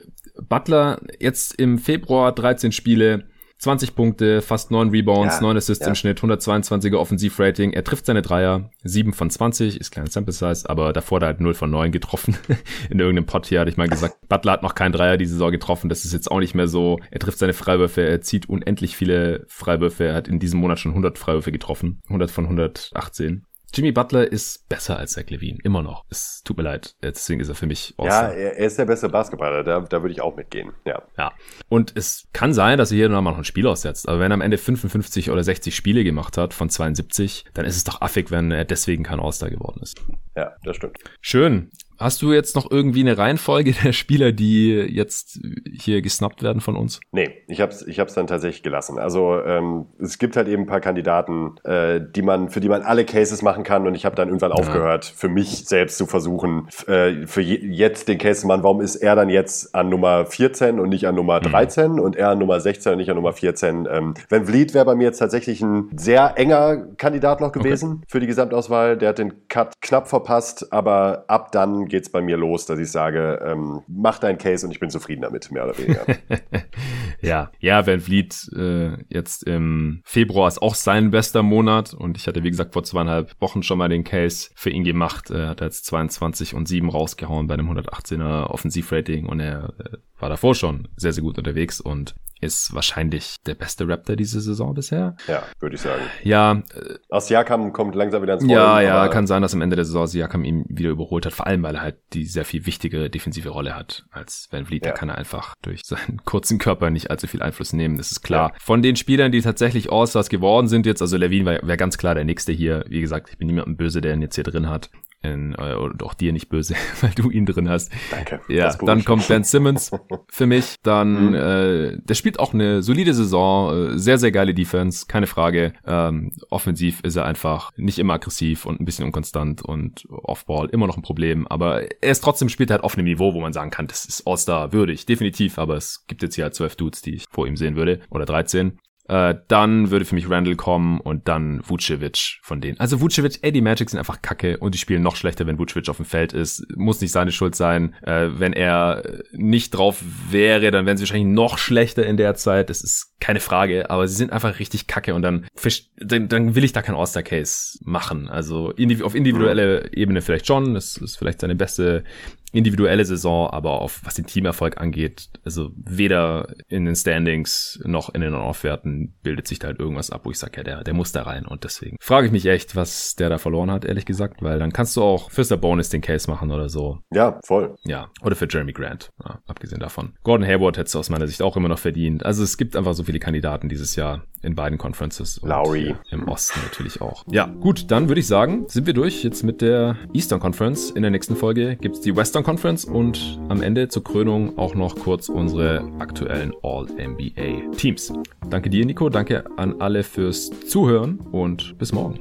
Speaker 1: Butler jetzt im Februar 13 Spiele, 20 Punkte, fast 9 Rebounds, ja, 9 Assists ja. im Schnitt, 122er Offensivrating. Er trifft seine Dreier, 7 von 20, ist kleiner Sample Size, aber davor hat er halt 0 von 9 getroffen. In irgendeinem Pot hier hatte ich mal gesagt, Butler hat noch keinen Dreier diese Saison getroffen. Das ist jetzt auch nicht mehr so. Er trifft seine Freiwürfe, er zieht unendlich viele Freiwürfe. Er hat in diesem Monat schon 100 Freiwürfe getroffen. 100 von 118. Jimmy Butler ist besser als Zach Levine, immer noch. Es tut mir leid, deswegen ist er für mich
Speaker 2: Ja, er ist der beste Basketballer, da, da würde ich auch mitgehen, ja.
Speaker 1: Ja, und es kann sein, dass er hier nochmal noch ein Spiel aussetzt, aber wenn er am Ende 55 oder 60 Spiele gemacht hat von 72, dann ist es doch affig, wenn er deswegen kein All-Star geworden ist.
Speaker 2: Ja, das stimmt.
Speaker 1: Schön. Hast du jetzt noch irgendwie eine Reihenfolge der Spieler, die jetzt hier gesnappt werden von uns?
Speaker 2: Nee, ich hab's, ich hab's dann tatsächlich gelassen. Also ähm, es gibt halt eben ein paar Kandidaten, äh, die man, für die man alle Cases machen kann und ich habe dann irgendwann ja. aufgehört, für mich selbst zu versuchen, äh, für je, jetzt den Case zu machen, warum ist er dann jetzt an Nummer 14 und nicht an Nummer 13 mhm. und er an Nummer 16 und nicht an Nummer 14. Ähm, Van Vliet wäre bei mir jetzt tatsächlich ein sehr enger Kandidat noch gewesen okay. für die Gesamtauswahl. Der hat den Cut knapp verpasst, aber ab dann geht es bei mir los, dass ich sage, ähm, mach deinen Case und ich bin zufrieden damit, mehr oder weniger.
Speaker 1: ja, ja, Van Vliet äh, jetzt im Februar ist auch sein bester Monat und ich hatte, wie gesagt, vor zweieinhalb Wochen schon mal den Case für ihn gemacht. Er hat jetzt 22 und 7 rausgehauen bei einem 118er Offensivrating und er äh, war davor schon sehr, sehr gut unterwegs und ist wahrscheinlich der beste Raptor diese Saison bisher.
Speaker 2: Ja, würde ich sagen.
Speaker 1: Ja.
Speaker 2: Äh, Aus Siakam kommt langsam wieder ins
Speaker 1: Rollen. Ja, ja, kann sein, dass am Ende der Saison Siakam ihn wieder überholt hat, vor allem, weil er halt die sehr viel wichtigere defensive Rolle hat als Van Vliet. Ja. Da kann er einfach durch seinen kurzen Körper nicht allzu viel Einfluss nehmen, das ist klar. Ja. Von den Spielern, die tatsächlich All-Stars geworden sind jetzt, also Levine wäre wär ganz klar der Nächste hier. Wie gesagt, ich bin niemandem böse, der ihn jetzt hier drin hat in, äh, und auch dir nicht böse, weil du ihn drin hast.
Speaker 2: Danke.
Speaker 1: Ja, dann kommt Ben Simmons für mich. Dann, mhm. äh, der spielt auch eine solide Saison, äh, sehr, sehr geile Defense, keine Frage. Ähm, offensiv ist er einfach nicht immer aggressiv und ein bisschen unkonstant und Offball immer noch ein Problem. Aber er ist trotzdem spielt halt auf einem Niveau, wo man sagen kann, das ist All-Star würdig, definitiv. Aber es gibt jetzt hier halt zwölf Dudes, die ich vor ihm sehen würde. Oder 13. Äh, dann würde für mich Randall kommen und dann Vucevic von denen. Also Vucevic, ey, die Magic sind einfach kacke und die spielen noch schlechter, wenn Vucevic auf dem Feld ist. Muss nicht seine Schuld sein. Äh, wenn er nicht drauf wäre, dann wären sie wahrscheinlich noch schlechter in der Zeit. Das ist keine Frage, aber sie sind einfach richtig kacke und dann, dann, dann will ich da kein All-Star-Case machen. Also auf individuelle Ebene vielleicht schon. Das ist vielleicht seine beste individuelle Saison, aber auf was den Teamerfolg angeht, also weder in den Standings noch in den On-Off-Werten bildet sich da halt irgendwas ab, wo ich sage, ja, der, der muss da rein. Und deswegen frage ich mich echt, was der da verloren hat, ehrlich gesagt, weil dann kannst du auch für Bonus den Case machen oder so.
Speaker 2: Ja, voll.
Speaker 1: Ja, oder für Jeremy Grant, ja, abgesehen davon. Gordon Hayward hätte es aus meiner Sicht auch immer noch verdient. Also es gibt einfach so viele Kandidaten dieses Jahr in beiden Conferences.
Speaker 2: Lowry.
Speaker 1: Im Osten natürlich auch. Ja, gut, dann würde ich sagen, sind wir durch jetzt mit der Eastern Conference. In der nächsten Folge gibt's die Western Conference und am Ende zur Krönung auch noch kurz unsere aktuellen All-NBA Teams. Danke dir, Nico. Danke an alle fürs Zuhören und bis morgen.